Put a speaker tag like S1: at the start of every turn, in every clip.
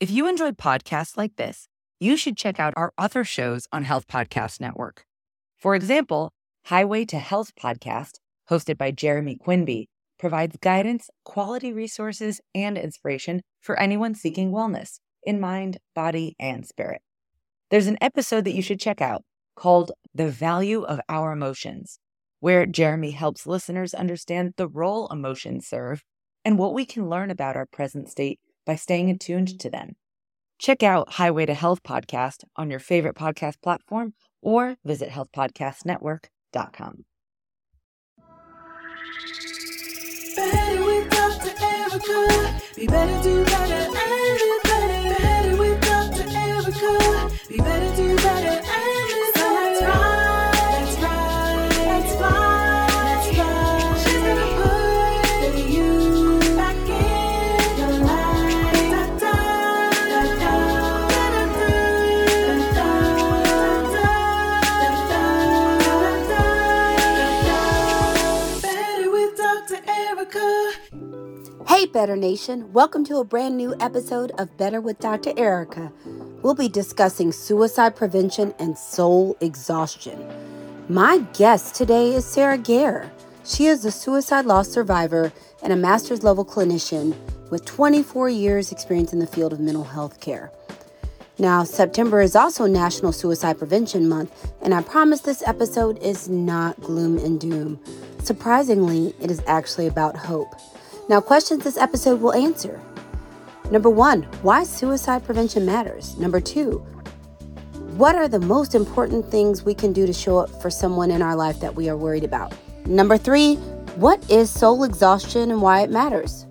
S1: If you enjoyed podcasts like this, you should check out our other shows on Health Podcast Network. For example, Highway to Health podcast, hosted by Jeremy Quinby, provides guidance, quality resources, and inspiration for anyone seeking wellness in mind, body, and spirit. There's an episode that you should check out called The Value of Our Emotions, where Jeremy helps listeners understand the role emotions serve and what we can learn about our present state by staying attuned to them. Check out Highway to Health podcast on your favorite podcast platform or visit healthpodcastnetwork.com. Better with Dr. Erica. Be better, better, and live better. Better with Dr. Erica. Be better,
S2: Hey, Better Nation. Welcome to a brand new episode of Better with Dr. Erica. We'll be discussing suicide prevention and soul exhaustion. My guest today is Sarah Gaer. She is a suicide loss survivor and a master's level clinician with 24 years' experience in the field of mental health care. Now, September is also National Suicide Prevention Month, and I promise this episode is not gloom and doom. Surprisingly, it is actually about hope. Now, questions this episode will answer. Number one, why suicide prevention matters. Number two, what are the most important things we can do to show up for someone in our life that we are worried about? Number three, what is soul exhaustion and why it matters?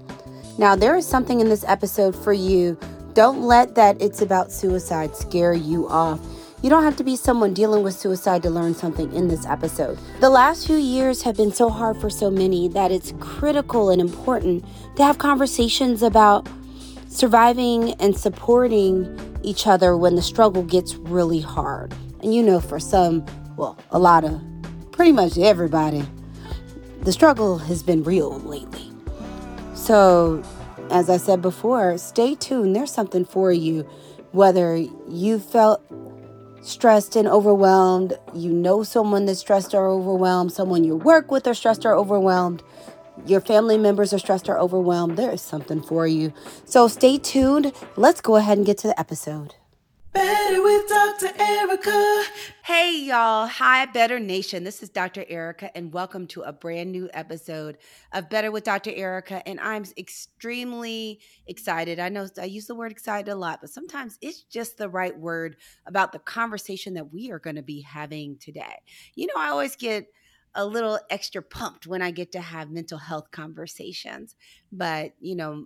S2: Now, there is something in this episode for you. Don't let that it's about suicide scare you off. You don't have to be someone dealing with suicide to learn something in this episode. The last few years have been so hard for so many that it's critical and important to have conversations about surviving and supporting each other when the struggle gets really hard. And you know, for some, well, a lot of pretty much everybody, the struggle has been real lately. So, as I said before, stay tuned. There's something for you. Whether you felt stressed and overwhelmed, you know someone that's stressed or overwhelmed, someone you work with are stressed or overwhelmed, your family members are stressed or overwhelmed, there is something for you. So stay tuned. Let's go ahead and get to the episode. Better with Dr. Erica. Hey, y'all. Hi, Better Nation. This is Dr. Erica, and welcome to a brand new episode of Better with Dr. Erica. And I'm extremely excited. I know I use the word excited a lot, but sometimes it's just the right word about the conversation that we are going to be having today. You know, I always get a little extra pumped when I get to have mental health conversations, but, you know,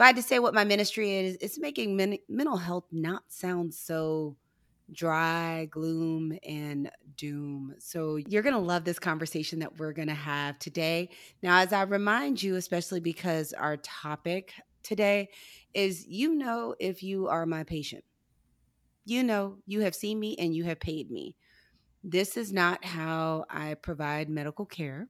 S2: if I had to say what my ministry is, it's making men- mental health not sound so dry, gloom, and doom. So you're going to love this conversation that we're going to have today. Now, as I remind you, especially because our topic today is you know if you are my patient. You know, you have seen me and you have paid me. This is not how I provide medical care.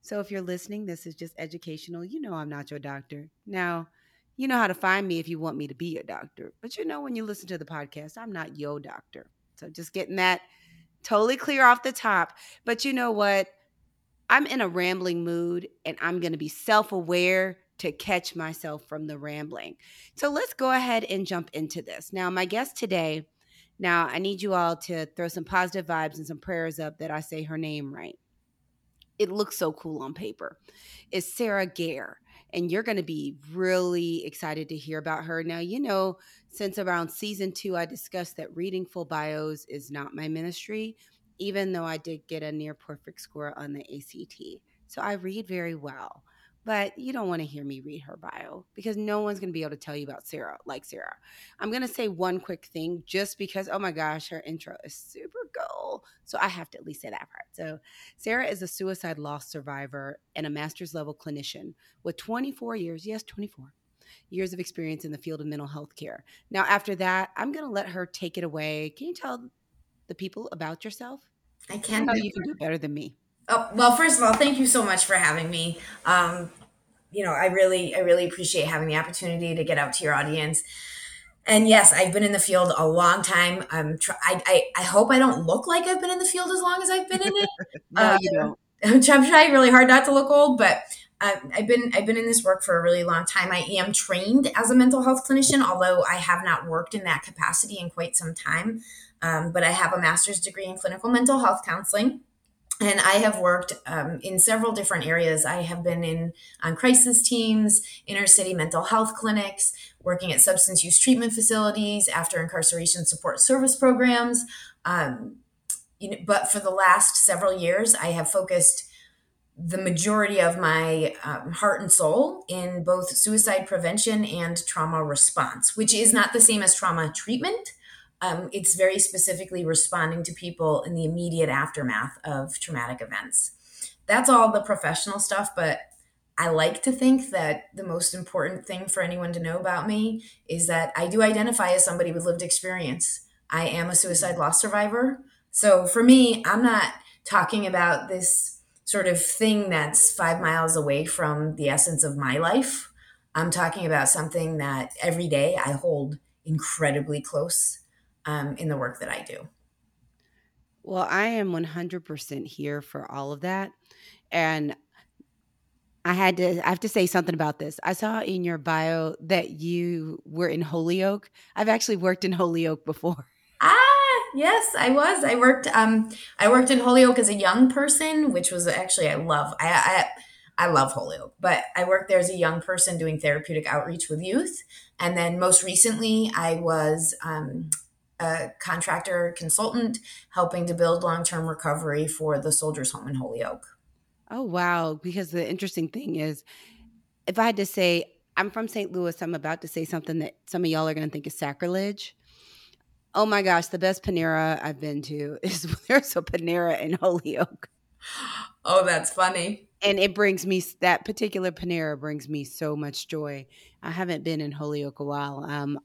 S2: So if you're listening, this is just educational. You know, I'm not your doctor. Now, you know how to find me if you want me to be your doctor. But you know, when you listen to the podcast, I'm not your doctor. So just getting that totally clear off the top. But you know what? I'm in a rambling mood and I'm going to be self aware to catch myself from the rambling. So let's go ahead and jump into this. Now, my guest today, now I need you all to throw some positive vibes and some prayers up that I say her name right. It looks so cool on paper. Is Sarah Gaer and you're going to be really excited to hear about her. Now, you know, since around season two, I discussed that reading full bios is not my ministry, even though I did get a near perfect score on the ACT. So I read very well but you don't want to hear me read her bio because no one's going to be able to tell you about Sarah like Sarah. I'm going to say one quick thing just because, oh my gosh, her intro is super cool. So I have to at least say that part. So, Sarah is a suicide loss survivor and a master's level clinician with 24 years, yes, 24 years of experience in the field of mental health care. Now, after that, I'm going to let her take it away. Can you tell the people about yourself?
S3: I can.
S2: How you can do better than me.
S3: Oh, well, first of all, thank you so much for having me. Um, you know, I really, I really appreciate having the opportunity to get out to your audience. And yes, I've been in the field a long time. I'm tr- I, I, I hope I don't look like I've been in the field as long as I've been in it.
S2: no, uh, you don't.
S3: I'm trying really hard not to look old, but I've been I've been in this work for a really long time. I am trained as a mental health clinician, although I have not worked in that capacity in quite some time. Um, but I have a master's degree in clinical mental health counseling, and I have worked um, in several different areas. I have been in on crisis teams, inner city mental health clinics, working at substance use treatment facilities, after incarceration support service programs. Um, you know, but for the last several years, I have focused the majority of my um, heart and soul in both suicide prevention and trauma response, which is not the same as trauma treatment. Um, it's very specifically responding to people in the immediate aftermath of traumatic events. That's all the professional stuff, but I like to think that the most important thing for anyone to know about me is that I do identify as somebody with lived experience. I am a suicide loss survivor. So for me, I'm not talking about this sort of thing that's five miles away from the essence of my life. I'm talking about something that every day I hold incredibly close um, in the work that I do.
S2: Well, I am 100% here for all of that. And I had to I have to say something about this. I saw in your bio that you were in Holyoke. I've actually worked in Holyoke before.
S3: Ah, yes, I was. I worked um I worked in Holyoke as a young person, which was actually I love. I I I love Holyoke, but I worked there as a young person doing therapeutic outreach with youth. And then most recently, I was um, a contractor consultant helping to build long term recovery for the Soldiers Home in Holyoke.
S2: Oh, wow. Because the interesting thing is, if I had to say, I'm from St. Louis, I'm about to say something that some of y'all are going to think is sacrilege. Oh my gosh, the best Panera I've been to is there's a Panera in Holyoke.
S3: Oh, that's funny.
S2: And it brings me that particular Panera brings me so much joy. I haven't been in Holyoke a while. Um,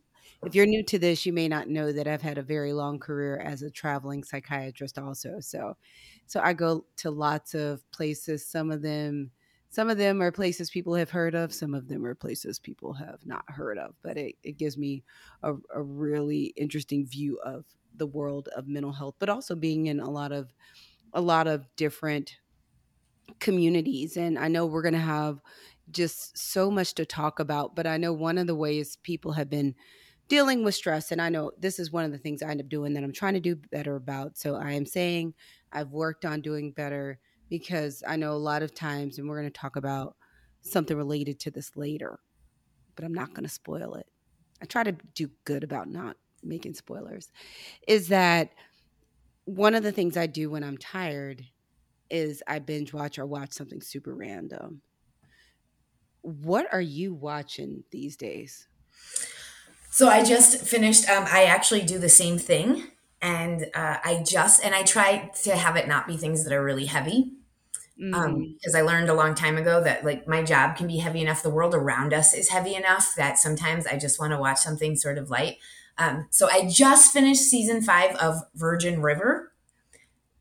S2: if you're new to this, you may not know that I've had a very long career as a traveling psychiatrist also. So so I go to lots of places. Some of them some of them are places people have heard of, some of them are places people have not heard of. But it, it gives me a, a really interesting view of the world of mental health, but also being in a lot of a lot of different communities. And I know we're gonna have just so much to talk about, but I know one of the ways people have been dealing with stress and i know this is one of the things i end up doing that i'm trying to do better about so i am saying i've worked on doing better because i know a lot of times and we're going to talk about something related to this later but i'm not going to spoil it. I try to do good about not making spoilers is that one of the things i do when i'm tired is i binge watch or watch something super random. What are you watching these days
S3: so I just finished. Um, I actually do the same thing, and uh, I just and I try to have it not be things that are really heavy, because um, mm. I learned a long time ago that like my job can be heavy enough. The world around us is heavy enough that sometimes I just want to watch something sort of light. Um, so I just finished season five of Virgin River.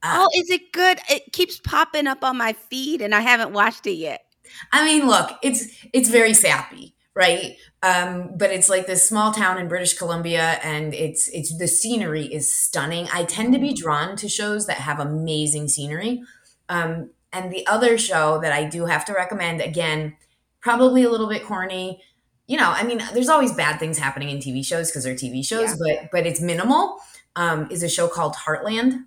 S2: Uh, oh, is it good? It keeps popping up on my feed, and I haven't watched it yet.
S3: I mean, look, it's it's very sappy right? Um, but it's like this small town in British Columbia, and it's it's the scenery is stunning. I tend to be drawn to shows that have amazing scenery. Um, and the other show that I do have to recommend, again, probably a little bit corny. You know, I mean, there's always bad things happening in TV shows because they're TV shows, yeah. but but it's minimal. Um, is a show called Heartland,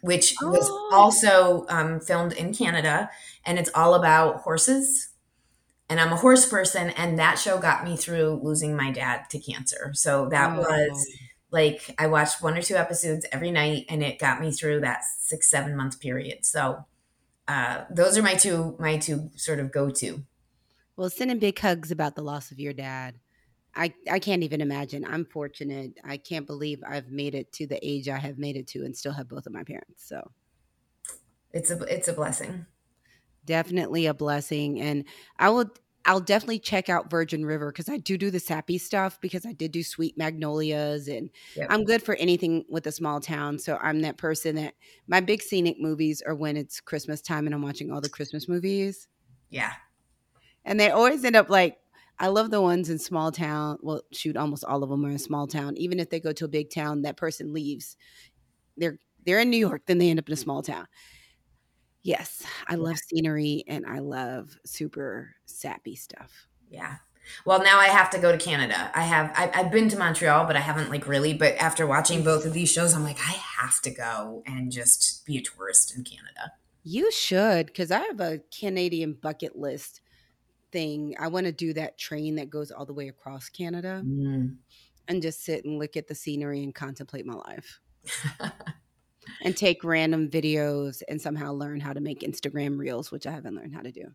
S3: which oh. was also um, filmed in Canada, and it's all about horses and I'm a horse person, and that show got me through losing my dad to cancer. So that oh. was like I watched one or two episodes every night, and it got me through that six seven month period. So uh, those are my two my two sort of go to.
S2: Well, sending big hugs about the loss of your dad. I, I can't even imagine. I'm fortunate. I can't believe I've made it to the age I have made it to and still have both of my parents. So
S3: it's a it's a blessing
S2: definitely a blessing. And I will I'll definitely check out Virgin River because I do do the sappy stuff because I did do Sweet Magnolias and yep. I'm good for anything with a small town. So I'm that person that my big scenic movies are when it's Christmas time and I'm watching all the Christmas movies.
S3: Yeah.
S2: And they always end up like I love the ones in small town. Well, shoot, almost all of them are in small town. Even if they go to a big town, that person leaves. They're they're in New York, then they end up in a small town. Yes, I love scenery and I love super sappy stuff.
S3: Yeah. Well, now I have to go to Canada. I have I, I've been to Montreal, but I haven't like really. But after watching both of these shows, I'm like, I have to go and just be a tourist in Canada.
S2: You should, because I have a Canadian bucket list thing. I want to do that train that goes all the way across Canada
S3: Mm.
S2: and just sit and look at the scenery and contemplate my life and take random videos and somehow learn how to make Instagram reels, which I haven't learned how to do.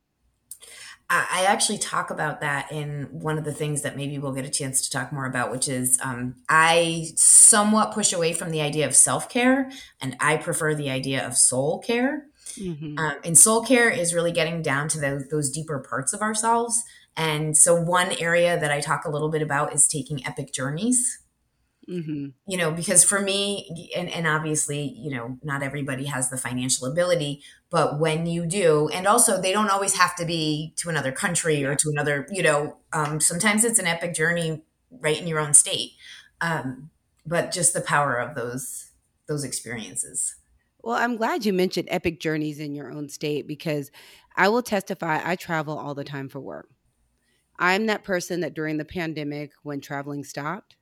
S3: I actually talk about that in one of the things that maybe we'll get a chance to talk more about, which is um, I somewhat push away from the idea of self care and I prefer the idea of soul care.
S2: Mhm.
S3: Um, and soul care is really getting down to those, those deeper parts of ourselves. And so, one area that I talk a little bit about is taking epic journeys.
S2: Mhm.
S3: You know, because for me, and, and obviously, you know, not everybody has the financial ability, but when you do, and also they don't always have to be to another country or to another, you know, um, sometimes it's an epic journey right in your own state. Um, but just the power of those those experiences.
S2: Well, I'm glad you mentioned epic journeys in your own state because I will testify I travel all the time for work. I'm that person that during the pandemic, when traveling stopped,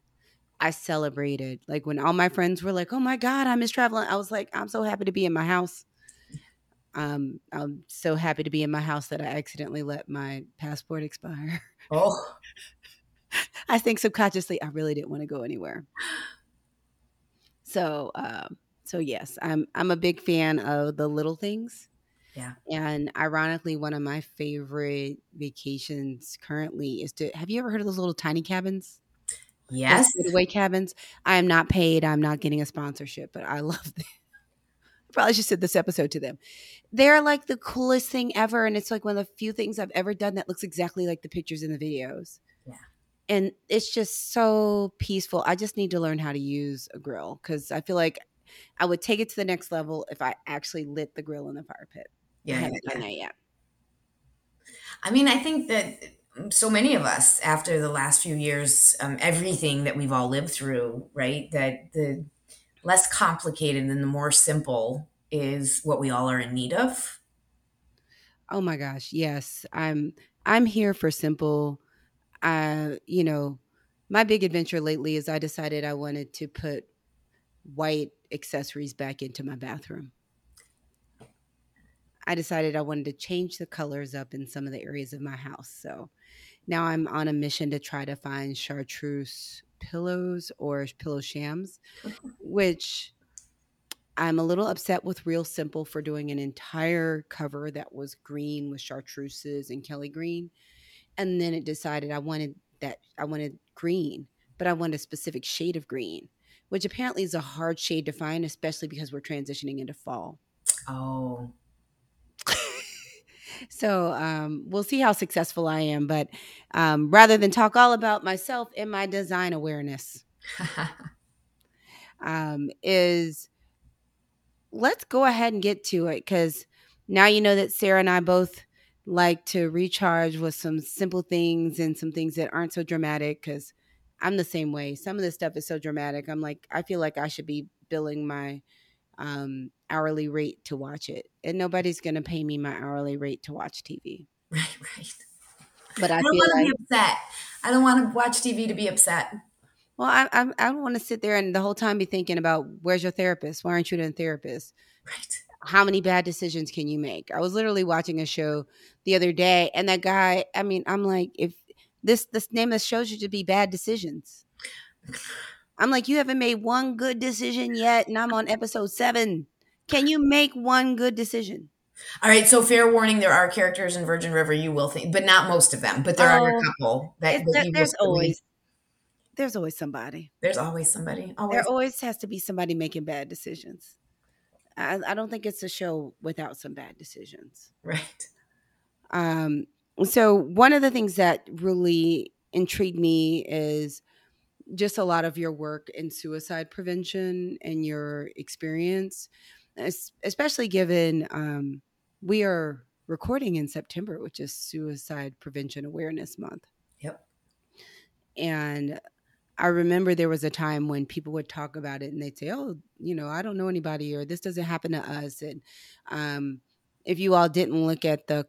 S2: I celebrated. Like when all my friends were like, oh my God, I miss traveling. I was like, I'm so happy to be in my house. Um, I'm so happy to be in my house that I accidentally let my passport expire.
S3: Oh,
S2: I think subconsciously I really didn't want to go anywhere. So, um, so yes, I'm I'm a big fan of the little things.
S3: Yeah.
S2: And ironically, one of my favorite vacations currently is to. Have you ever heard of those little tiny cabins?
S3: Yes.
S2: getaway cabins. I am not paid. I'm not getting a sponsorship, but I love them. I probably should send this episode to them. They're like the coolest thing ever, and it's like one of the few things I've ever done that looks exactly like the pictures in the videos.
S3: Yeah.
S2: And it's just so peaceful. I just need to learn how to use a grill because I feel like I would take it to the next level if I actually lit the grill in the fire pit. I
S3: Yeah, yeah,
S2: haven't
S3: yeah.
S2: done that yet.
S3: I mean, I think that so many of us, after the last few years, um, everything that we've all lived through, right? That the less complicated and the more simple is what we all are in need of.
S2: Oh my gosh, yes. I'm I'm here for simple. Uh, you know, my big adventure lately is I decided I wanted to put white accessories back into my bathroom. I decided I wanted to change the colors up in some of the areas of my house. So now I'm on a mission to try to find chartreuse pillows or pillow shams, which I'm a little upset with Real Simple for doing an entire cover that was green with chartreuses and Kelly green. And then it decided I wanted that I wanted green, but I wanted a specific shade of green, which apparently is a hard shade to find, especially because we're transitioning into fall.
S3: Oh,
S2: So um, we'll see how successful I am. But um, rather than talk all about myself and my design awareness, um, is let's go ahead and get to it because now you know that Sarah and I both like to recharge with some simple things and some things that aren't so dramatic because I'm the same way. Some of this stuff is so dramatic. I'm like, I feel like I should be billing my um, hourly rate to watch it, and nobody's going to pay me my hourly rate to watch TV.
S3: right, right.
S2: But I,
S3: I don't
S2: feel
S3: want to
S2: like,
S3: be upset. I don't want to watch TV to be upset.
S2: well, I, I, I don't want to sit there and the whole time be thinking about where's your therapist? Why aren't you a therapist?
S3: Right.
S2: how many bad decisions can you make? I was literally watching a show the other day, and that guy. I mean, I'm like, if this this name of the show should just be bad decisions. I'm like, you haven't made one good decision yet, and I'm on episode seven. Can you make one good decision?
S3: All right. So, fair warning: there are characters in Virgin River you will think, but not most of them. But there are
S2: Oh,
S3: a couple that, that
S2: there- there's always there's always somebody.
S3: there's always somebody. Always.
S2: There always has to be somebody making bad decisions. I, I don't think it's a show without some bad decisions.
S3: right.
S2: Um, so one of the things that really intrigued me is just a lot of your work in suicide prevention and your experience, especially given um, we are recording in September, which is Suicide Prevention Awareness Month.
S3: Yep.
S2: And I remember there was a time when people would talk about it and they'd say, "Oh, you know, I don't know anybody, or this doesn't happen to us." And um, if you all didn't look at the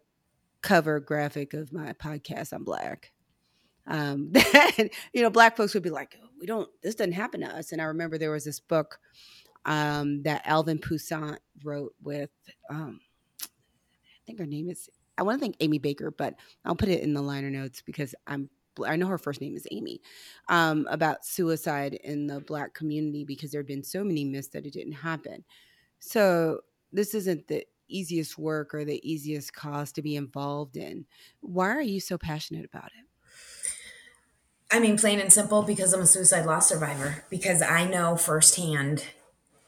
S2: cover graphic of my podcast, I'm black. Um, that you know, black folks would be like, oh, "We don't. This doesn't happen to us." And I remember there was this book um, that Alvin Poussaint wrote with, um, I think her name is. I want to think Amy Baker, but I'll put it in the liner notes because I'm I know her first name is Amy, um, about suicide in the Black community because there had been so many myths that it didn't happen. So this isn't the easiest work or the easiest cause to be involved in. Why are you so passionate about it?
S3: I mean, plain and simple, because I'm a suicide loss survivor, because I know firsthand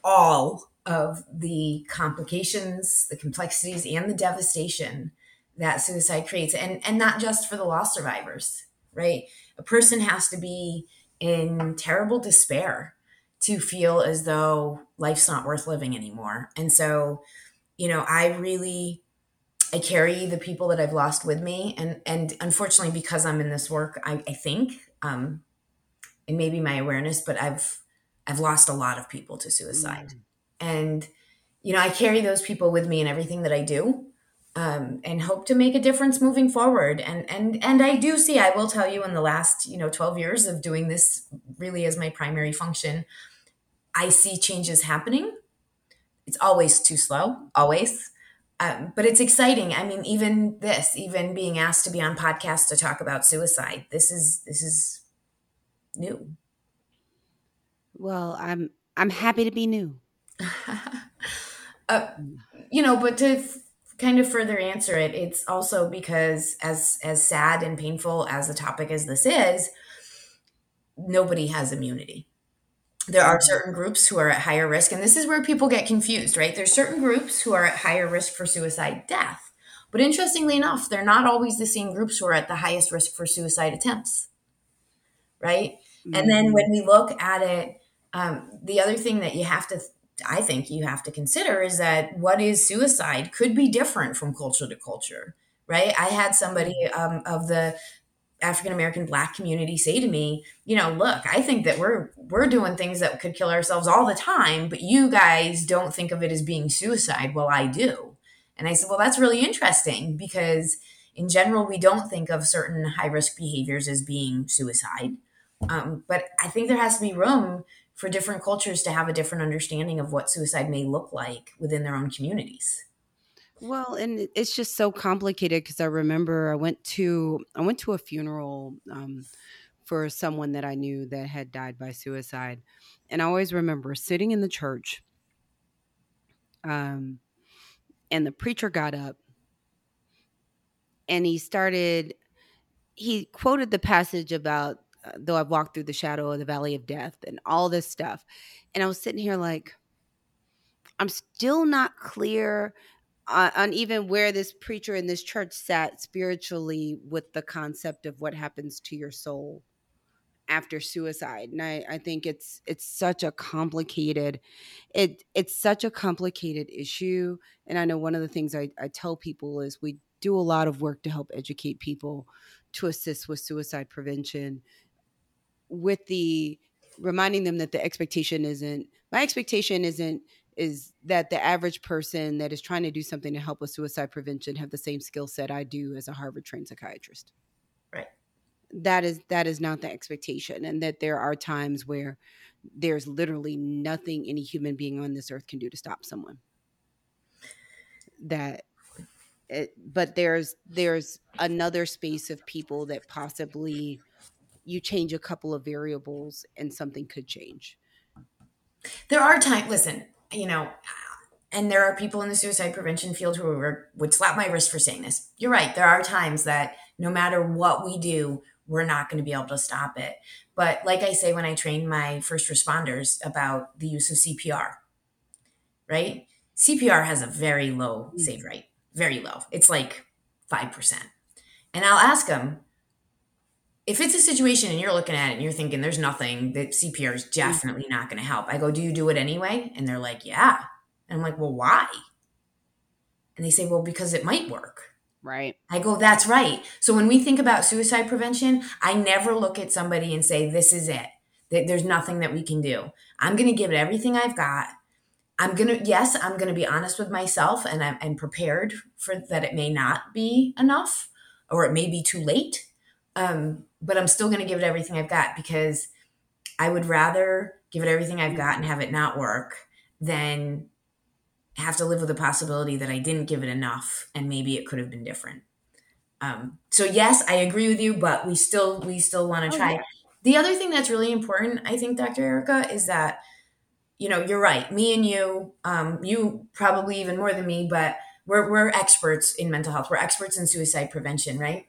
S3: all of the complications, the complexities, and the devastation that suicide creates. And, and not just for the loss survivors right? A person has to be in terrible despair to feel as though life's not worth living anymore. And so, you know, I really I carry the people that I've lost with me. And and unfortunately, because I'm in this work, I, I think, um, and maybe my awareness, but I've I've lost a lot of people to suicide. Mm. And, you know, I carry those people with me in everything that I do um, and hope to make a difference moving forward. And and and I do see. I will tell you, in the last you know twelve years of doing this, really as my primary function, I see changes happening. It's always too slow, always. Um, but it's exciting. I mean, even this, even being asked to be on podcast to talk about suicide, this is this is new.
S2: Well, I'm I'm happy to be new.
S3: uh, you know, but to kind of further answer it, it's also because as as sad and painful as the topic as this is, nobody has immunity. There are certain groups who are at higher risk, and this is where people get confused, right? There's certain groups who are at higher risk for suicide death. But interestingly enough, they're not always the same groups who are at the highest risk for suicide attempts. Right. Mm-hmm. And then when we look at it, um, the other thing that you have to I think you have to consider is that what is suicide could be different from culture to culture, right? I had somebody um, of the African American Black community say to me, you know, look, I think that we're we're doing things that could kill ourselves all the time, but you guys don't think of it as being suicide. Well, I do, and I said, well, that's really interesting because in general we don't think of certain high risk behaviors as being suicide, um, but I think there has to be room for different cultures to have a different understanding of what suicide may look like within their own communities.
S2: Well, and it's just so complicated because I remember I went to I went to a funeral um, for someone that I knew that had died by suicide, and I always remember sitting in the church, um, and the preacher got up, and he started. He quoted the passage about though I've walked through the shadow of the valley of death and all this stuff. And I was sitting here like, I'm still not clear on, on, even where this preacher in this church sat spiritually with the concept of what happens to your soul after suicide and I, I think it's it's such a complicated it it's such a complicated issue and i know one of the things I, I tell people is we do a lot of work to help educate people to assist with suicide prevention with the reminding them that the expectation isn't my expectation isn't is that the average person that is trying to do something to help with suicide prevention have the same skill set I do as a Harvard trained psychiatrist.
S3: Right.
S2: That is that is not the expectation and that there are times where there's literally nothing any human being on this earth can do to stop someone. That it, but there's there's another space of people that possibly you change a couple of variables and something could change.
S3: There are times, listen, you know, and there are people in the suicide prevention field who are, would slap my wrist for saying this. You're right. There are times that no matter what we do, we're not going to be able to stop it. But like I say, when I train my first responders about the use of CPR, right? CPR has a very low mm. save rate, very low. It's like 5%. And I'll ask them, if it's a situation and you're looking at it and you're thinking there's nothing that CPR is definitely not going to help, I go, Do you do it anyway? And they're like, Yeah. And I'm like, Well, why? And they say, Well, because it might work.
S2: Right.
S3: I go, that's right. So when we think about suicide prevention, I never look at somebody and say, this is it. There's nothing that we can do. I'm going to give it everything I've got. I'm going to, yes, I'm going to be honest with myself and I'm, I'm, prepared for that it may not be enough or it may be too late. Um, but I'm still going to give it everything I've got because I would rather give it everything I've got and have it not work than have to live with the possibility that I didn't give it enough and maybe it could have been different. Um, so yes, I agree with you, but we still we still want to oh, try. yeah. The other thing that's really important, I think, Dr. Erica, is that you know you're right. Me and you, um, you probably even more than me, but we're we're experts in mental health. We're experts in suicide prevention, right?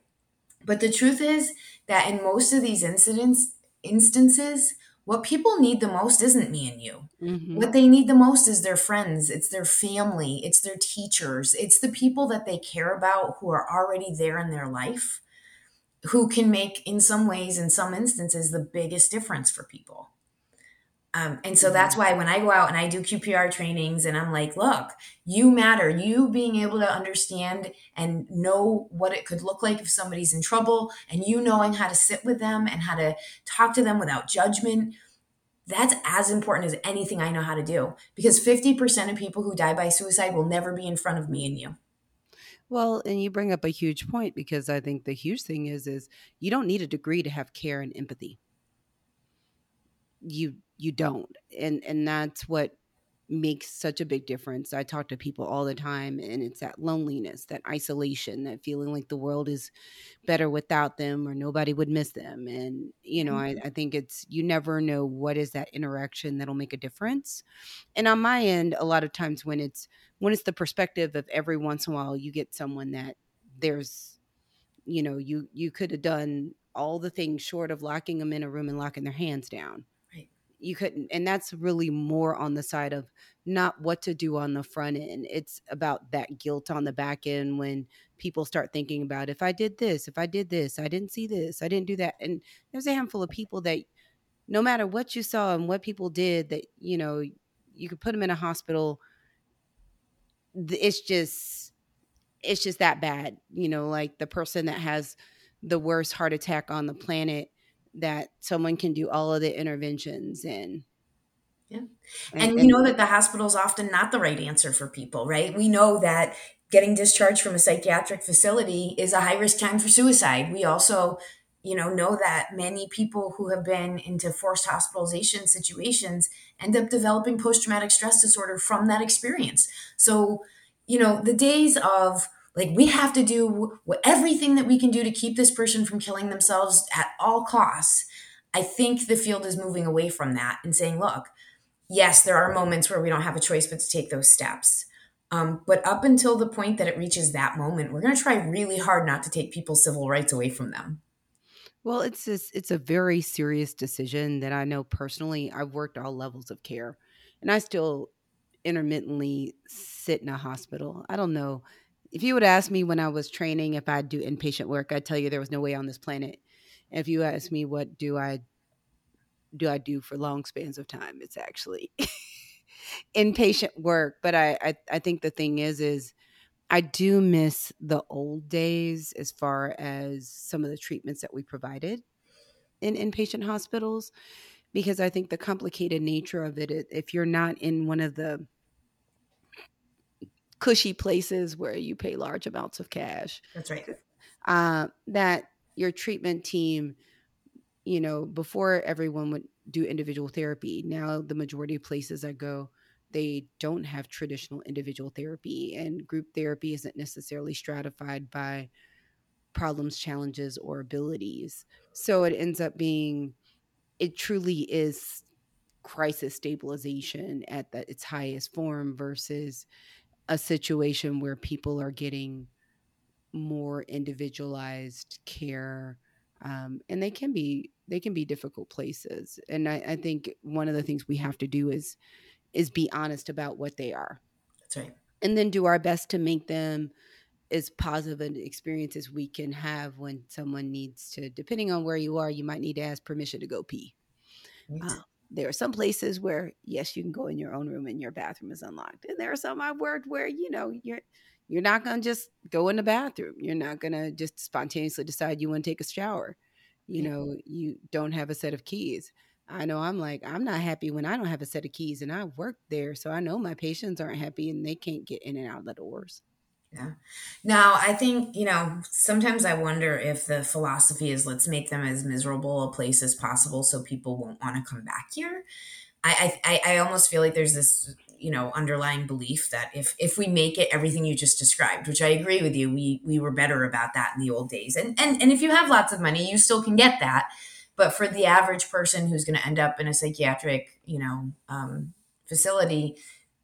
S3: But the truth is that in most of these incidents instances, what people need the most isn't me and you. Mm-hmm. What they need the most is their friends, it's their family, it's their teachers, it's the people that they care about who are already there in their life, who can make, in some ways, in some instances, the biggest difference for people. Um, and so that's mm-hmm. why when I go out and I do QPR trainings and I'm like, look, you matter. You being able to understand and know what it could look like if somebody's in trouble and you knowing how to sit with them and how to talk to them without judgment. That's as important as anything I know how to do because 50% of people who die by suicide will never be in front of me and you.
S2: Well, and you bring up a huge point because I think the huge thing is is you don't need a degree to have care and empathy. You you don't and and that's what makes such a big difference i talk to people all the time and it's that loneliness that isolation that feeling like the world is better without them or nobody would miss them and you know mm-hmm. I, I think it's you never know what is that interaction that'll make a difference and on my end a lot of times when it's when it's the perspective of every once in a while you get someone that there's you know you you could have done all the things short of locking them in a room and locking their hands down you couldn't and that's really more on the side of not what to do on the front end it's about that guilt on the back end when people start thinking about if i did this if i did this i didn't see this i didn't do that and there's a handful of people that no matter what you saw and what people did that you know you could put them in a hospital it's just it's just that bad you know like the person that has the worst heart attack on the planet that someone can do all of the interventions and
S3: yeah. And, and, you know that the hospital is often not the right answer for people, right? We know that getting discharged from a psychiatric facility is a high risk time for suicide. We also, you know, know that many people who have been into forced hospitalization situations end up developing post traumatic stress disorder from that experience. So, you know, the days of like we have to do everything that we can do to keep this person from killing themselves at all costs. I think the field is moving away from that and saying, look, yes, there are moments where we don't have a choice but to take those steps. Um, but up until the point that it reaches that moment, we're going to try really hard not to take people's civil rights away from them.
S2: Well, it's just, it's a very serious decision that I know personally. I've worked all levels of care, and I still intermittently sit in a hospital. I don't know if you would ask me when I was training if I'd do inpatient work, I'd tell you there was no way on this planet. If you ask me what do I do I do for long spans of time, it's actually inpatient work. But I, I I think the thing is is I do miss the old days as far as some of the treatments that we provided in inpatient hospitals because I think the complicated nature of it, if you're not in one of the cushy places where you pay large amounts of cash.
S3: That's right.
S2: Uh, that your treatment team, you know, before everyone would do individual therapy, now the majority of places I go, they don't have traditional individual therapy, and group therapy isn't necessarily stratified by problems, challenges, or abilities. So it ends up being, it truly is crisis stabilization at the, its highest form versus a situation where people are getting more individualized care um, and they can be they can be difficult places. And I, I think one of the things we have to do is is be honest about what they are.
S3: That's right.
S2: And then do our best to make them as positive an experience as we can have when someone needs to depending on where you are you might need to ask permission to go pee. Uh, there are some places where yes you can go in your own room and your bathroom is unlocked and there are some i've worked where you know you're You're not going to just go in the bathroom. You're not going to just spontaneously decide you want to take a shower. You know, you don't have a set of keys. I know I'm like, I'm not happy when I don't have a set of keys and I work there. So I know my patients aren't happy and they can't get in and out of the doors.
S3: Yeah. Now, I think, you know, sometimes I wonder if the philosophy is let's make them as miserable a place as possible so people won't want to come back here. I, I, I almost feel like there's this, you know, underlying belief that if if we make it everything you just described, which I agree with you, we we were better about that in the old days. And and and if you have lots of money, you still can get that. But for the average person who's going to end up in a psychiatric, you know, um, facility,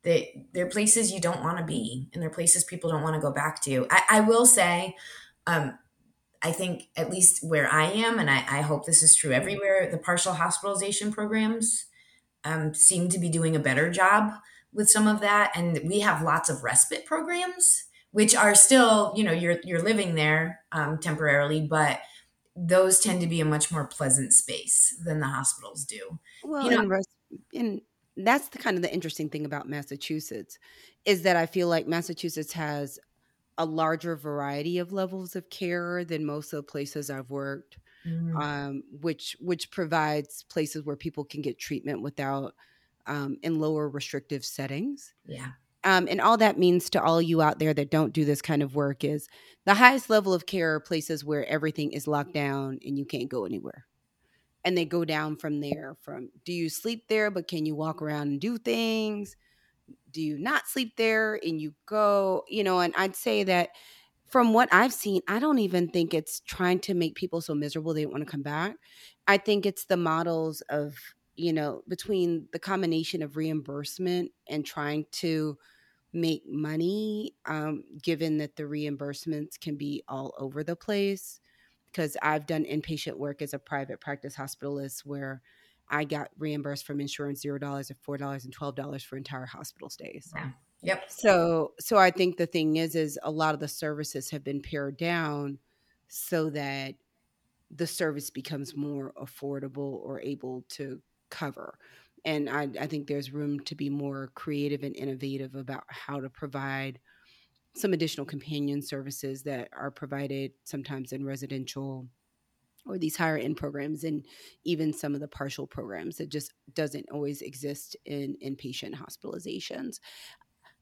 S3: they, they're places you don't want to be and they're places people don't want to go back to. I, I will say, um, I think at least where I am, and I, I, hope this is true everywhere, the partial hospitalization programs um, seem to be doing a better job with some of that. And we have lots of respite programs, which are still, you know, you're you're living there um, temporarily, but those tend to be a much more pleasant space than the hospitals do.
S2: Well, you know, and that's the kind of the interesting thing about Massachusetts is that I feel like Massachusetts has a larger variety of levels of care than most of the places I've worked, mm. um, which which provides places where people can get treatment without um, in lower restrictive settings.
S3: Yeah.
S2: Um, and all that means to all you out there that don't do this kind of work is the highest level of care are places where everything is locked down and you can't go anywhere and they go down from there from do you sleep there but can you walk around and do things? Do you not sleep there and you go? You know and i'd say that from what i've seen i don't even think it's trying to make people so miserable they don't want to come back. I think it's the models of you know between the combination of reimbursement and trying to make money um, given that the reimbursements can be all over the place because I've done inpatient work as a private practice hospitalist where I got reimbursed from insurance zero dollars and four dollars and twelve dollars for entire hospital stays.
S3: Yeah. Yep.
S2: So so I think the thing is is a lot of the services have been pared down so that the service becomes more affordable or able to cover. And I, I think there's room to be more creative and innovative about how to provide some additional companion services that are provided sometimes in residential or these higher end programs and even some of the partial programs that just doesn't always exist in inpatient hospitalizations.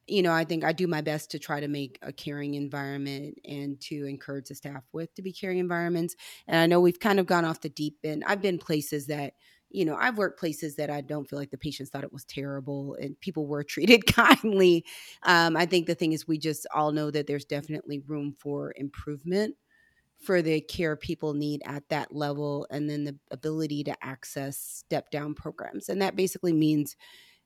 S2: You know i think i do my best to try to make a caring environment and to encourage the staff with to be caring environments. And i know we've kind of gone off the deep end. I've been places that you know, I've worked places that I don't feel like the patients thought it was terrible and people were treated kindly. Um, I think the thing is, we just all know that there's definitely room for improvement for the care people need at that level and then the ability to access step down programs. And that basically means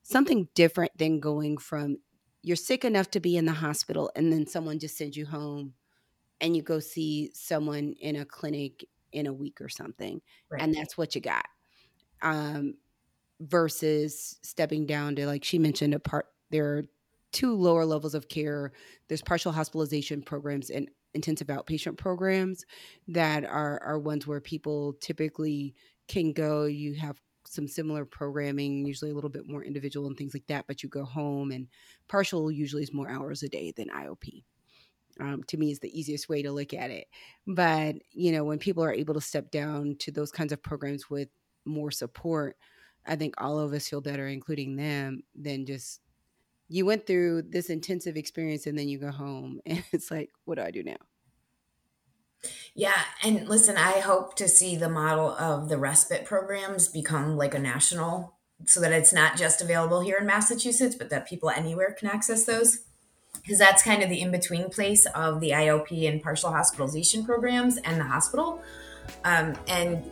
S2: something different than going from you're sick enough to be in the hospital and then someone just sends you home and you go see someone in a clinic in a week or something. Right. And that's what you got um, versus stepping down to like she mentioned a part there are two lower levels of care. There's partial hospitalization programs and intensive outpatient programs that are are ones where people typically can go. You have some similar programming usually a little bit more individual and things like that but you go home and partial usually is more hours a day than iop um, to me is the easiest way to look at it. But you know when people are able to step down to those kinds of programs with more support, I think all of us feel better, including them, than just you went through this intensive experience and then you go home and it's like, what do I do now?
S3: Yeah, and listen, I hope to see the model of the respite programs become like a national so that it's not just available here in Massachusetts, but that people anywhere can access those. Because that's kind of the in between place of the IOP and partial hospitalization programs and the hospital. Um, and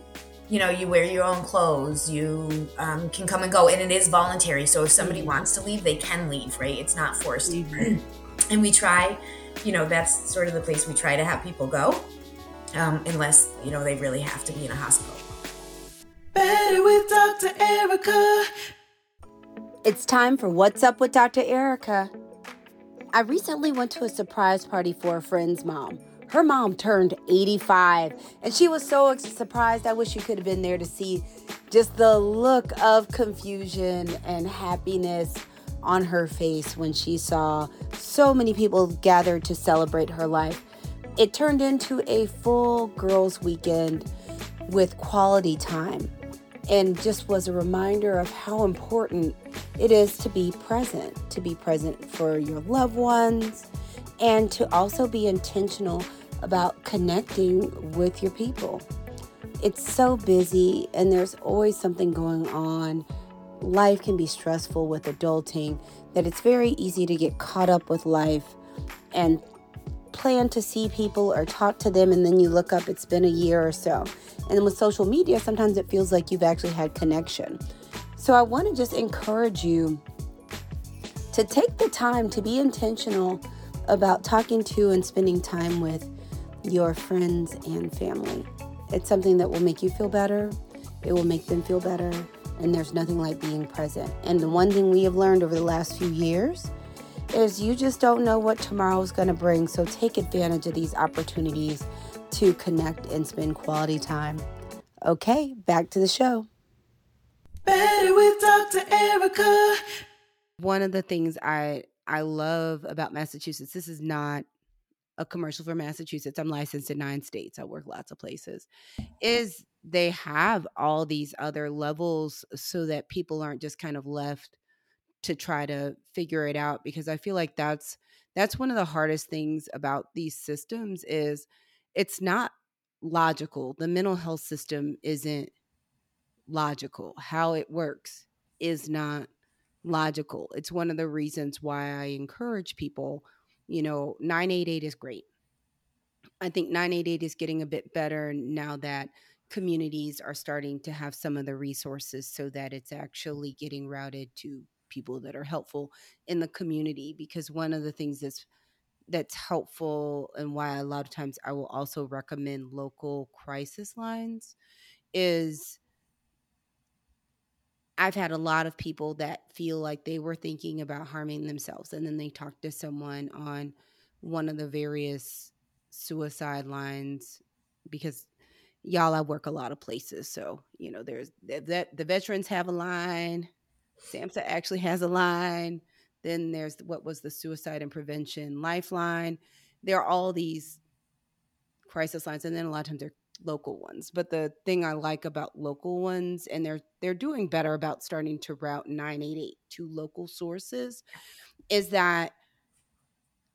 S3: you know you wear your own clothes you um, can come and go and it is voluntary. So if somebody mm-hmm. wants to leave they can leave right? It's not forced mm-hmm. and we try you know that's sort of the place we try to have people go um, unless you know they really have to be in a hospital.
S4: Better with dr erica. It's time for what's up with dr erica. I recently went to a surprise party for a friend's mom her mom turned 85 and she was so surprised. I wish you could have been there to see just the look of confusion and happiness on her face when she saw so many people gathered to celebrate her life. It turned into a full girls' weekend with quality time and just was a reminder of how important it is to be present, to be present for your loved ones, and to also be intentional about connecting with your people. It's so busy and there's always something going on. Life can be stressful with adulting that it's very easy to get caught up with life and plan to see people or talk to them and then you look up it's been a year or so. And with social media, sometimes it feels like you've actually had connection. So I want to just encourage you to take the time to be intentional about talking to and spending time with your friends and family. It's something that will make you feel better, it will make them feel better, and there's nothing like being present. And the one thing we have learned over the last few years is you just don't know what tomorrow is going to bring. So take advantage of these opportunities to connect and spend quality time. Okay, back to the show.
S2: Better with Dr. Erica. One of the things I I love about Massachusetts, this is not a commercial for Massachusetts. I'm licensed in nine states. I work lots of places. Is they have all these other levels so that people aren't just kind of left to try to figure it out because I feel like that's that's one of the hardest things about these systems is it's not logical. The mental health system isn't logical. How it works is not logical. It's one of the reasons why I encourage people, you know, 988 is great. I think 988 is getting a bit better now that communities are starting to have some of the resources so that it's actually getting routed to people that are helpful in the community because one of the things that's that's helpful and why a lot of times I will also recommend local crisis lines is I've had a lot of people that feel like they were thinking about harming themselves and then they talk to someone on one of the various suicide lines because y'all I work a lot of places so you know there's that the veterans have a line SAMHSA actually has a line. Then there's what was the Suicide and Prevention Lifeline. There are all these crisis lines, and then a lot of times they're local ones. But the thing I like about local ones, and they're they're doing better about starting to route 988 to local sources, is that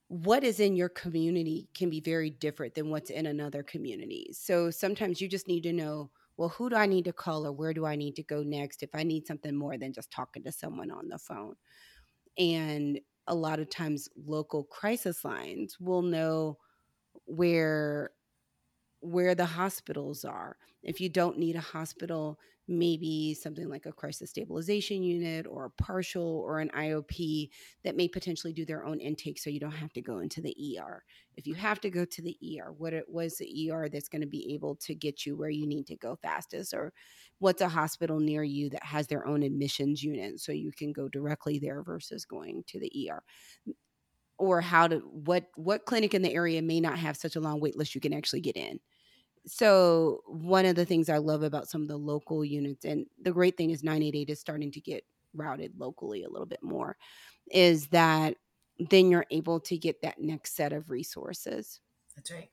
S2: what is in your community can be very different than what's in another community. So sometimes you just need to know well, who do I need to call or where do I need to go next if I need something more than just talking to someone on the phone? And a lot of times, local crisis lines will know where where the hospitals are. If you don't need a hospital, maybe something like a crisis stabilization unit or a partial or an IOP that may potentially do their own intake so you don't have to go into the ER. If you have to go to the ER, what it was the ER that's going to be able to get you where you need to go fastest or what's a hospital near you that has their own admissions unit so you can go directly there versus going to the ER or how to what what clinic in the area may not have such a long wait list you can actually get in so one of the things I love about some of the local units, and the great thing is 988 is starting to get routed locally a little bit more, is that then you're able to get that next set of resources.
S3: That's right.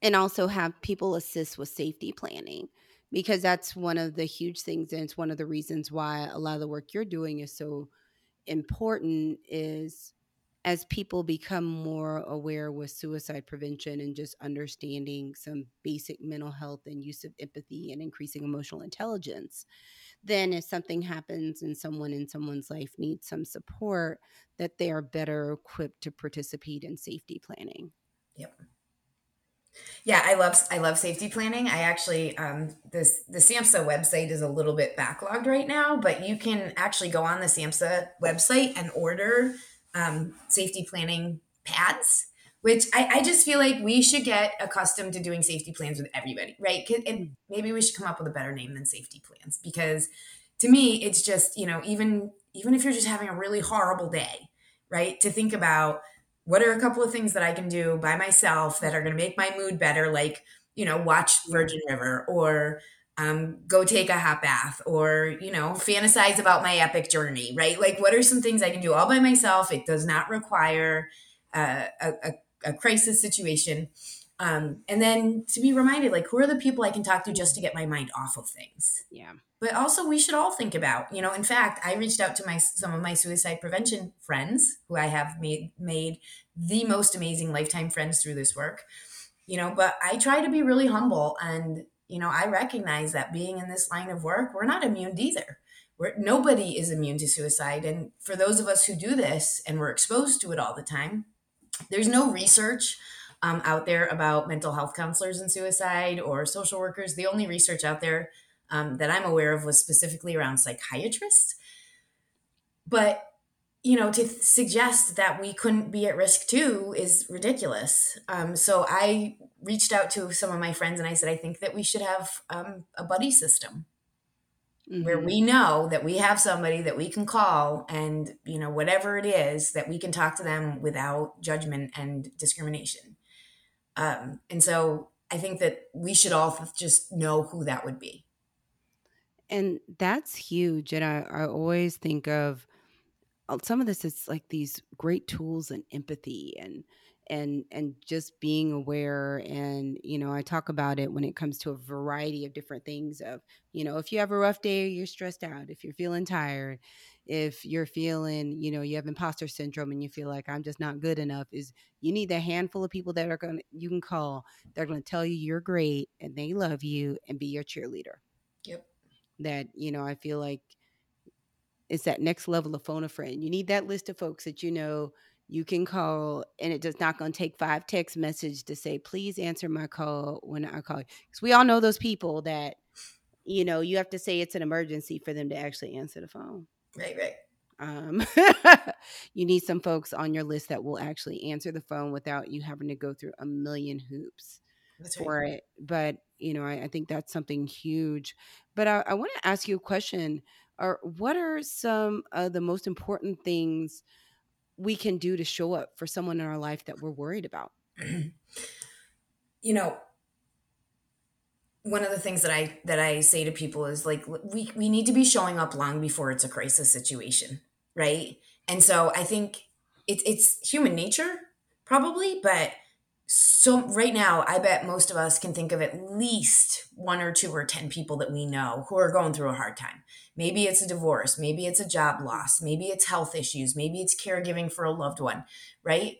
S2: And also have people assist with safety planning because that's one of the huge things and it's one of the reasons why a lot of the work you're doing is so important is as people become more aware with suicide prevention and just understanding some basic mental health and use of empathy and increasing emotional intelligence, then if something happens and someone in someone's life needs some support, that they are better equipped to participate in safety planning.
S3: Yep. Yeah, I love I love safety planning. I actually um, this the SAMHSA website is a little bit backlogged right now, but you can actually go on the SAMHSA website and order um, safety planning pads which I, I, just feel like we should get accustomed to doing safety plans with everybody, right? And maybe we should come up with a better name than safety plans because to me, it's just, you know, even even if you're just having a really horrible day, right? To think about what are a couple of things that I can do by myself that are going to make my mood better, like, you know, watch Virgin River or um, go take a hot bath or you know fantasize about my epic journey right? Like what are some things i can do all by myself? It does not require uh, a, a, a, crisis situation. Um, and then to be reminded like who are the people i can talk to just to get my mind off of things?
S2: Yeah.
S3: But also we should all think about you know in fact i reached out to my some of my suicide prevention friends who i have made made the most amazing lifetime friends through this work you know but i try to be really humble and you know i recognize that being in this line of work we're not immune either. We're, nobody is immune to suicide. And for those of us who do this and we're exposed to it all the time there's no research um, out there about mental health counselors and suicide or social workers. The only research out there um, that I'm aware of was specifically around psychiatrists. But you know, to suggest that we couldn't be at risk too is ridiculous. Um, so I reached out to some of my friends and I said, I think that we should have um, a buddy system mm-hmm. where we know that we have somebody that we can call and, you know, whatever it is, that we can talk to them without judgment and discrimination. Um, and so I think that we should all just know who that would be.
S2: And that's huge. And I, I always think of Uh, some of this is like these great tools and empathy and and and just being aware and you know i talk about it when it comes to a variety of different things of you know if you have a rough day you're stressed out if you're feeling tired if you're feeling you know you have imposter syndrome and you feel like i'm just not good enough is you need a handful of people that are going to you can call they're going to tell you you're great and they love you and be your cheerleader.
S3: Yep.
S2: That you know i feel like it's that next level of phone a friend you need that list of folks that you know you can call and it does not going to take five text message to say please answer my call when i call you. because we all know those people that you know you have to say it's an emergency for them to actually answer the phone
S3: right right
S2: um, you need some folks on your list that will actually answer the phone without you having to go through a million hoops that's for right. it. But you know, I, I, think that's something huge. But I, I want to ask you a question: Are what are some of the most important things we can do to show up for someone in our life that we're worried about?
S3: you know, one of the things that I that I say to people is like we we need to be showing up long before it's a crisis situation, right? And so I think it's it's human nature probably, but so right now i bet most of us can think of at least one or two or ten people that we know who are going through a hard time. Maybe it's a divorce maybe it's a job loss maybe it's health issues maybe it's caregiving for a loved one right?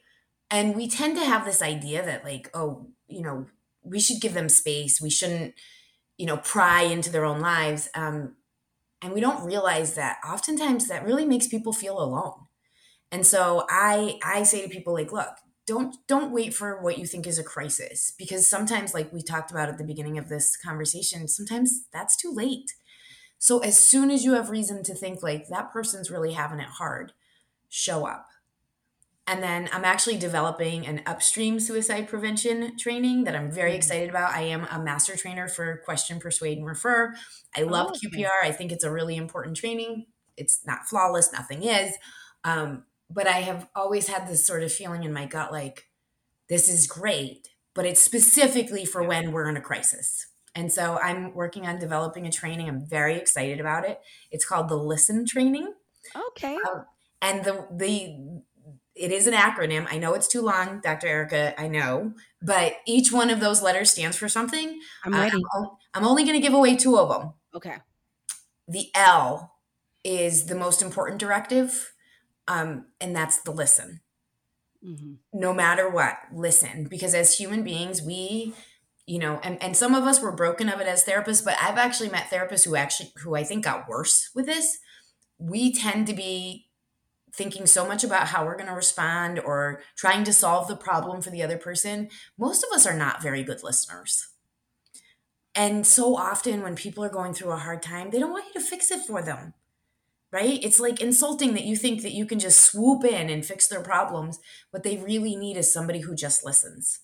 S3: And we tend to have this idea that like oh you know we should give them space we shouldn't you know pry into their own lives um, and we don't realize that oftentimes that really makes people feel alone. And so i i say to people like look don't don't wait for what you think is a crisis because sometimes like we talked about at the beginning of this conversation sometimes that's too late. So as soon as you have reason to think like that person's really having it hard show up. And then i'm actually developing an upstream suicide prevention training that i'm very mm-hmm. excited about. I am a master trainer for question persuade and refer. I love oh, okay. qpr i think it's a really important training. It's not flawless. Nothing is. Um, but I have always had this sort of feeling in my gut like, this is great, but it's specifically for when we're in a crisis. And so I'm working on developing a training. I'm very excited about it. It's called the Listen Training.
S2: Okay.
S3: Um, and the the it is an acronym. I know it's too long, Dr. Erica. I know, but each one of those letters stands for something.
S2: I'm ready.
S3: Uh, I'm, I'm only going to give away two of them.
S2: Okay.
S3: The L is the most important directive um, and that's the listen. Mm-hmm. No matter what, listen. Because as human beings, we, you know, and, and some of us were broken of it as therapists, but I've actually met therapists who actually, who I think got worse with this. We tend to be thinking so much about how we're going to respond or trying to solve the problem for the other person. Most of us are not very good listeners. And so often when people are going through a hard time, they don't want you to fix it for them right? It's like insulting that you think that you can just swoop in and fix their problems. What they really need is somebody who just listens.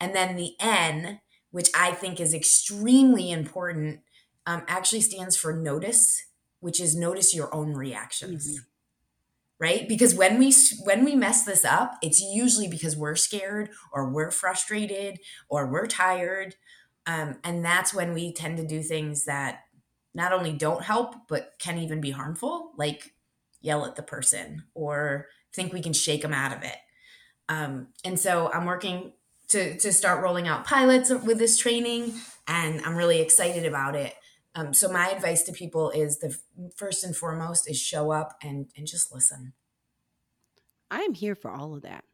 S3: And then the N, which I think is extremely important, um, actually stands for notice, which is notice your own reactions. Mm-hmm. Right? Because when we when we mess this up, it's usually because we're scared or we're frustrated or we're tired Um, and that's when we tend to do things that not only don't help, but can even be harmful, like yell at the person or think we can shake them out of it. Um, and so I'm working to, to start rolling out pilots with this training, and I'm really excited about it. Um, so my advice to people is the first and foremost is show up and and just listen.
S2: I am here for all of that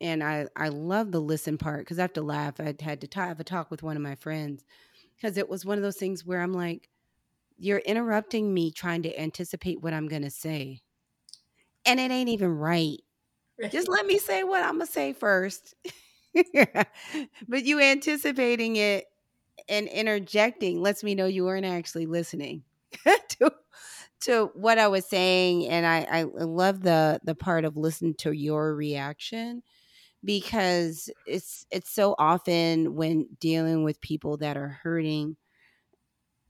S2: and I I love the listen part because I have to laugh. I had to talk, have a talk with one of my friends because it was one of those things where I'm like, you're interrupting me trying to anticipate what I'm gonna say, and it ain't even right. right. Just let me say what I'm gonna say first. but you anticipating it and interjecting lets me know you weren't actually listening to to what I was saying, and I I love the the part of listen to your reaction because it's it's so often when dealing with people that are hurting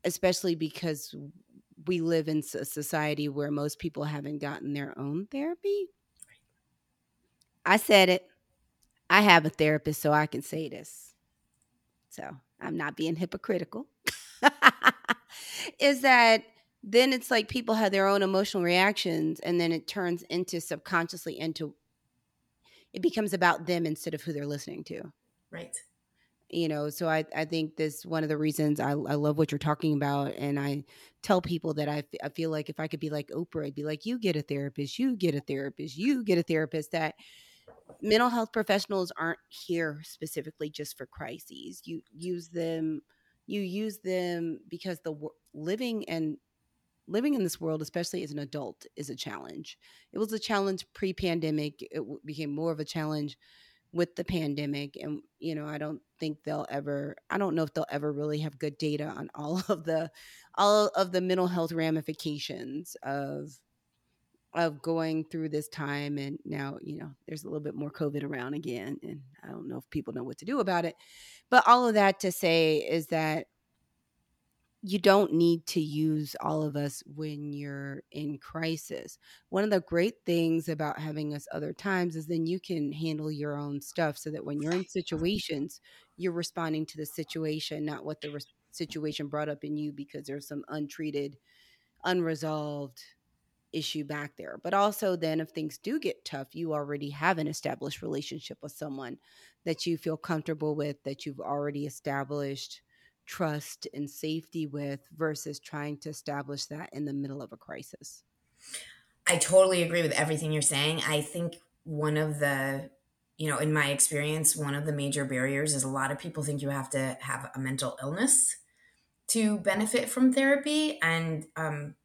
S2: especially because we live in a society where most people haven't gotten their own therapy. I said it. I have a therapist so i can say this. So i'm not being hypocritical. Is that then it's like people have their own emotional reactions and then it turns into subconsciously into it becomes about them instead of who they're listening to.
S3: Right.
S2: You know, so I, I think this one of the reasons I, I love what you're talking about. And I tell people that I, I feel like if I could be like Oprah, I'd be like, you get a therapist, you get a therapist, you get a therapist that mental health professionals aren't here specifically just for crises. You use them, you use them because the living and living in this world, especially as an adult, is a challenge. It was a challenge pre pandemic. It became more of a challenge with the pandemic. And, you know, I don't think they'll ever, I don't know if they'll ever really have good data on all of the, all of the mental health ramifications of, of going through this time. And now, you know, there's a little bit more COVID around again. And I don't know if people know what to do about it. But all of that to say is that you don't need to use all of us when you're in crisis. One of the great things about having us other times is then you can handle your own stuff so that when you're in situations, you're responding to the situation, not what the re- situation brought up in you because there's some untreated, unresolved issue back there. But also, then if things do get tough, you already have an established relationship with someone that you feel comfortable with, that you've already established trust and safety with versus trying to establish that in the middle of a crisis.
S3: I totally agree with everything you're saying. I think one of the, you know, in my experience, one of the major barriers is a lot of people think you have to have a mental illness to benefit from therapy. And um,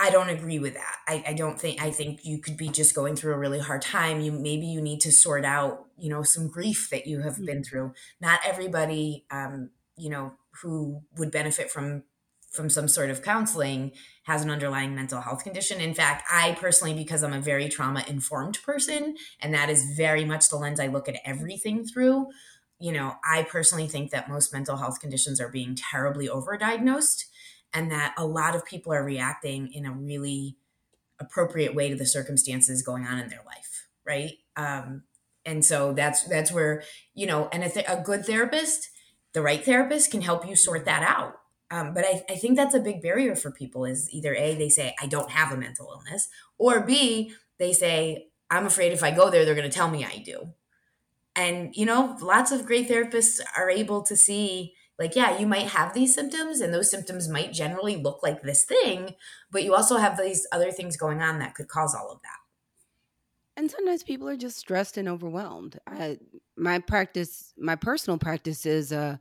S3: I don't agree with that. I, I, don't think I think you could be just going through a really hard time. You maybe you need to sort out, you know, some grief that you have mm-hmm. been through. Not everybody um, you know, who would benefit from from some sort of counseling has an underlying mental health condition. In fact, I personally, because I'm a very trauma informed person, and that is very much the lens I look at everything through, you know, I personally think that most mental health conditions are being terribly overdiagnosed and that a lot of people are reacting in a really appropriate way to the circumstances going on in their life, right? Um, and so that's that's where you know, and a, th- a good therapist the right therapist can help you sort that out. Um, but I, I think that's a big barrier for people is either A, they say, I don't have a mental illness, or B, they say, I'm afraid if I go there, they're going to tell me I do. And, you know, lots of great therapists are able to see, like, yeah, you might have these symptoms, and those symptoms might generally look like this thing, but you also have these other things going on that could cause all of that.
S2: And sometimes people are just stressed and overwhelmed. I, my practice, my personal practice is a,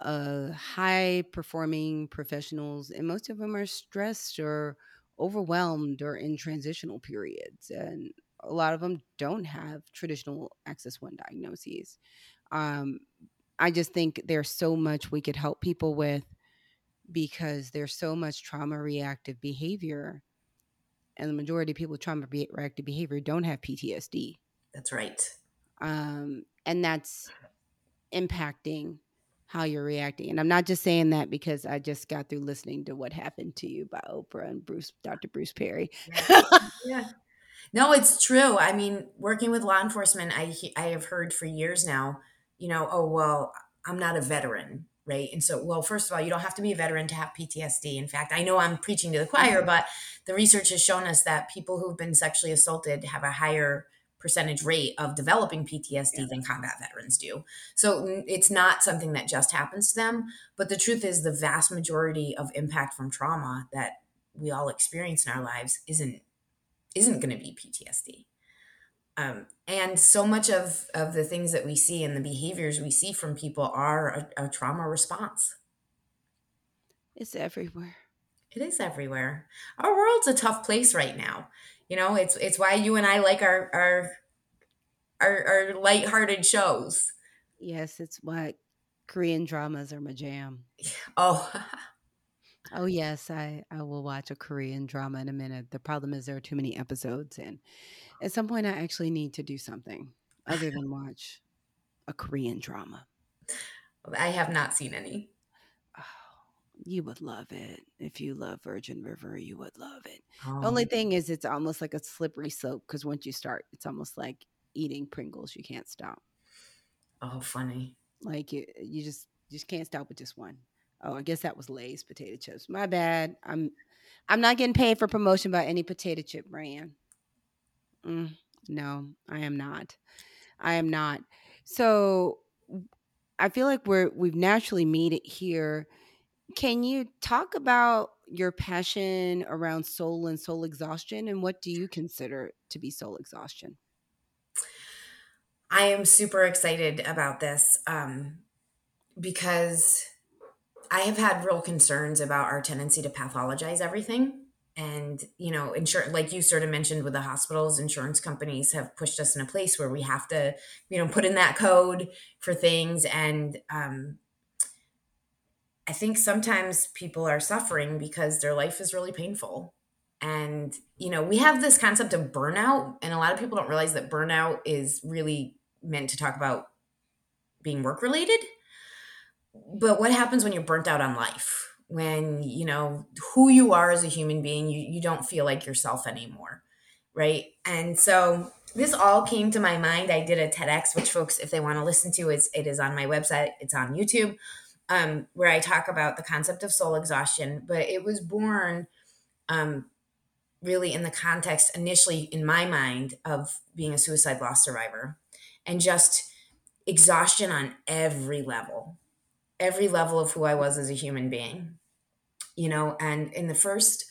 S2: a high performing professionals, and most of them are stressed or overwhelmed or in transitional periods. And a lot of them don't have traditional Axis One diagnoses. Um, I just think there's so much we could help people with because there's so much trauma reactive behavior and the majority of people with trauma reactive behavior don't have PTSD.
S3: That's right.
S2: Um, and that's impacting how you're reacting. And I'm not just saying that because I just got through listening to What Happened to You by Oprah and Bruce, Dr. Bruce Perry.
S3: yeah. yeah. No, it's true. I mean, working with law enforcement, I I have heard for years now, you know, oh well, I'm not a veteran, right? And so, well, first of all, you don't have to be a veteran to have PTSD. In fact, I know I'm preaching to the mm-hmm. choir, but the research has shown us that people who've been sexually assaulted have a higher percentage rate of developing PTSD yeah. than combat veterans do. So it's not something that just happens to them. But the truth is, the vast majority of impact from trauma that we all experience in our lives isn't isn't going to be PTSD. Um, and so much of of the things that we see and the behaviors we see from people are a, a trauma response.
S2: It's everywhere.
S3: It is everywhere. Our world's a tough place right now. You know, it's it's why you and I like our our our, our lighthearted shows.
S2: Yes, it's why Korean dramas are my jam.
S3: Oh.
S2: oh yes, I I will watch a Korean drama in a minute. The problem is there are too many episodes and at some point I actually need to do something other than watch a Korean drama.
S3: I have not seen any Oh,
S2: you would love it. If you love Virgin River, you would love it. Oh. The only thing is, it's almost like a slippery slope because once you start, it's almost like eating Pringles. You can't stop.
S3: Oh, funny.
S2: Like you, you just just can't stop with just one. Oh, I guess that was Lay's potato chips. My bad. I'm I'm not getting paid for promotion by any potato chip brand. Mm, no, I am not. I am not. So I feel like we're we've naturally made it here can you talk about your passion around soul and soul exhaustion and what do you consider to be soul exhaustion?
S3: I am super excited about this um, because I have had real concerns about our tendency to pathologize everything. And, you know, insure, like you sort of mentioned with the hospitals, insurance companies have pushed us in a place where we have to, you know, put in that code for things. And, um, I think sometimes people are suffering because their life is really painful. And, you know, we have this concept of burnout, and a lot of people don't realize that burnout is really meant to talk about being work related. But what happens when you're burnt out on life? When, you know, who you are as a human being, you, you don't feel like yourself anymore. Right. And so this all came to my mind. I did a TEDx, which folks, if they want to listen to, is it is on my website. It's on YouTube um, where I talk about the concept of soul exhaustion, but it was born um, really in the context, initially in my mind, of being a suicide loss survivor and just exhaustion on every level, every level of who I was as a human being. You know, and in the first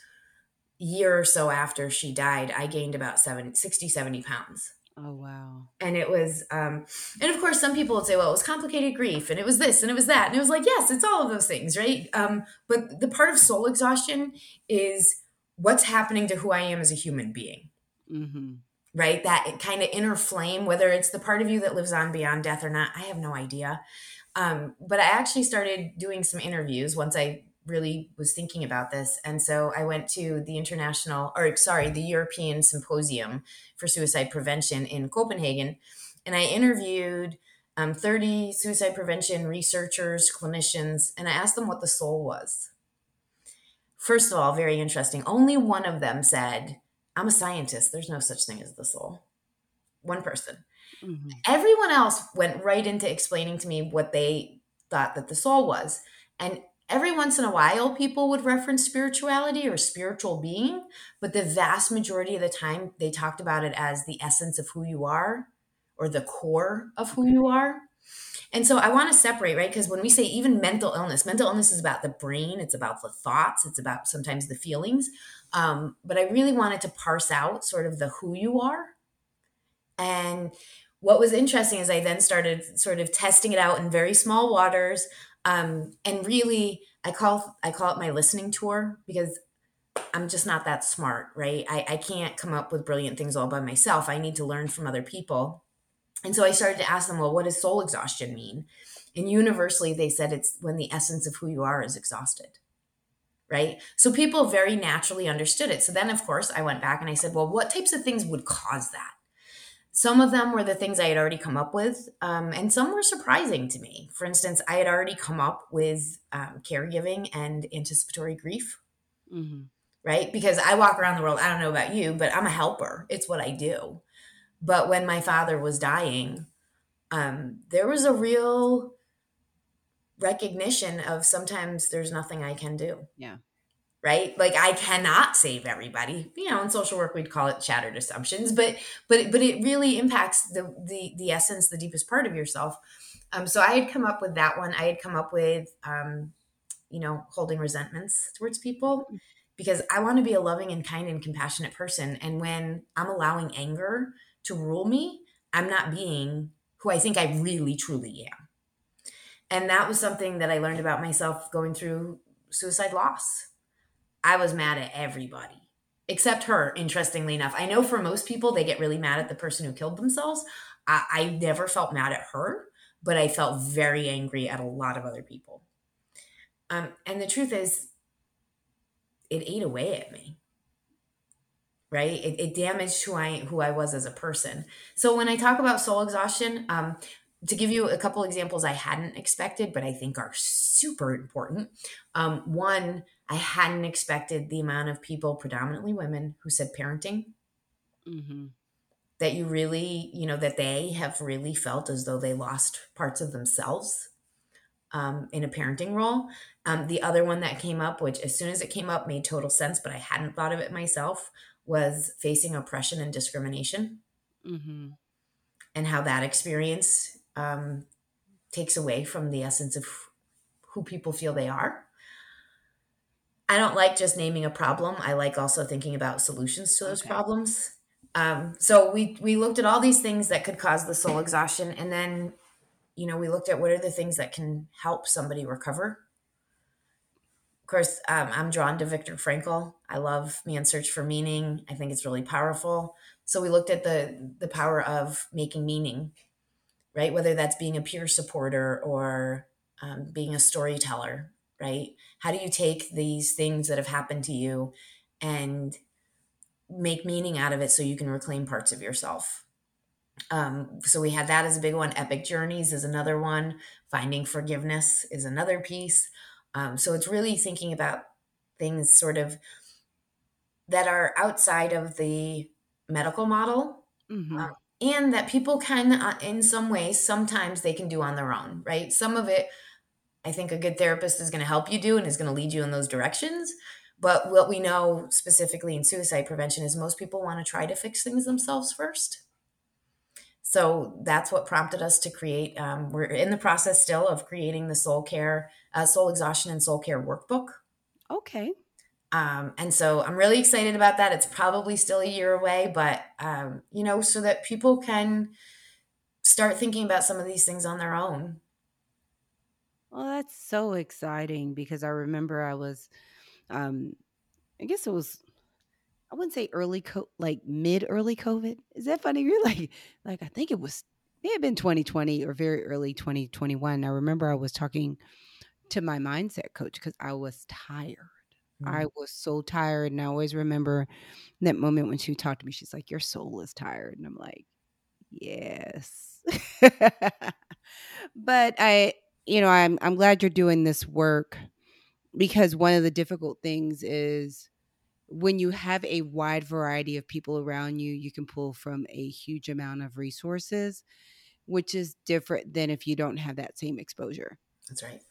S3: year or so after she died, I gained about 70, 60, 70 pounds.
S2: Oh wow.
S3: And it was um and of course some people would say well it was complicated grief and it was this and it was that and it was like yes it's all of those things right um but the part of soul exhaustion is what's happening to who I am as a human being. Mm-hmm. Right? That kind of inner flame whether it's the part of you that lives on beyond death or not I have no idea. Um but I actually started doing some interviews once I really was thinking about this. And so I went to the international, or sorry, the European Symposium for Suicide Prevention in Copenhagen. And I interviewed um, 30 suicide prevention researchers, clinicians, and I asked them what the soul was. First of all, very interesting. Only one of them said, I'm a scientist. There's no such thing as the soul. One person. Mm-hmm. Everyone else went right into explaining to me what they thought that the soul was. And Every once in a while, people would reference spirituality or spiritual being, but the vast majority of the time, they talked about it as the essence of who you are or the core of who you are. And so I want to separate, right? Because when we say even mental illness, mental illness is about the brain, it's about the thoughts, it's about sometimes the feelings. Um, but I really wanted to parse out sort of the who you are. And what was interesting is I then started sort of testing it out in very small waters um, and really i call i call it my listening tour because i'm just not that smart right I, I can't come up with brilliant things all by myself i need to learn from other people and so i started to ask them well what does soul exhaustion mean and universally they said it's when the essence of who you are is exhausted right so people very naturally understood it so then of course i went back and i said well what types of things would cause that some of them were the things I had already come up with, um, and some were surprising to me. For instance, I had already come up with um, caregiving and anticipatory grief, mm-hmm. right? Because I walk around the world, I don't know about you, but I'm a helper. It's what I do. But when my father was dying, um, there was a real recognition of sometimes there's nothing I can do.
S2: Yeah.
S3: Right? Like I cannot save everybody. You know, in social work we'd call it shattered assumptions, but but but it really impacts the the the essence, the deepest part of yourself. Um, so I had come up with that one. I had come up with um, you know, holding resentments towards people because I want to be a loving and kind and compassionate person. And when I'm allowing anger to rule me, I'm not being who I think I really truly am. And that was something that I learned about myself going through suicide loss. I was mad at everybody except her, interestingly enough. I know for most people, they get really mad at the person who killed themselves. I, I never felt mad at her, but I felt very angry at a lot of other people. Um, and the truth is, it ate away at me right? It, it, damaged who i who i was as a person. So when i talk about soul exhaustion um, to give you a couple examples i hadn't expected but i think are super important um, one i hadn't expected the amount of people predominantly women who said parenting. Mm-hmm. that you really you know that they have really felt as though they lost parts of themselves um, in a parenting role um, the other one that came up which as soon as it came up made total sense but i hadn't thought of it myself was facing oppression and discrimination mm-hmm. and how that experience um, takes away from the essence of who people feel they are. I don't like just naming a problem. I like also thinking about solutions to those okay. problems. Um, so we we looked at all these things that could cause the soul exhaustion, and then, you know, we looked at what are the things that can help somebody recover of course, um, I'm drawn to Viktor Frankl. I love Man's Search for Meaning. I think it's really powerful. So we looked at the the power of making meaning, right? Whether that's being a peer supporter or um, being a storyteller, right? How do you take these things that have happened to you and make meaning out of it so you can reclaim parts of yourself? Um, so we had that as a big one. Epic Journeys is another one. Finding Forgiveness is another piece. Um, so it's really thinking about things sort of that are outside of the medical model. Mm-hmm. Um, and that people can, uh, in some ways, sometimes they can do on their own, right? Some of it, I think a good therapist is going to help you do and is going to lead you in those directions. But what we know specifically in suicide prevention is most people want to try to fix things themselves first. So that's what prompted us to create. Um, we're in the process still of creating the soul care, uh, soul exhaustion, and soul care workbook.
S2: Okay.
S3: Um, and so I'm really excited about that. It's probably still a year away, but um, you know, so that people can start thinking about some of these things on their own.
S2: Well, that's so exciting because I remember I was, um, I guess it was I wouldn't say early, co- like mid early COVID. Is that funny? You're like, like I think it was may have been 2020 or very early 2021. I remember I was talking to my mindset coach because I was tired. Mm-hmm. I was so tired, and I always remember that moment when she talked to me. She's like, "Your soul is tired," and I'm like, "Yes." but I, you know, I'm I'm glad you're doing this work because one of the difficult things is when you have a wide variety of people around you, you can pull from a huge amount of resources, which is different than if you don't have that same exposure.
S3: That's right.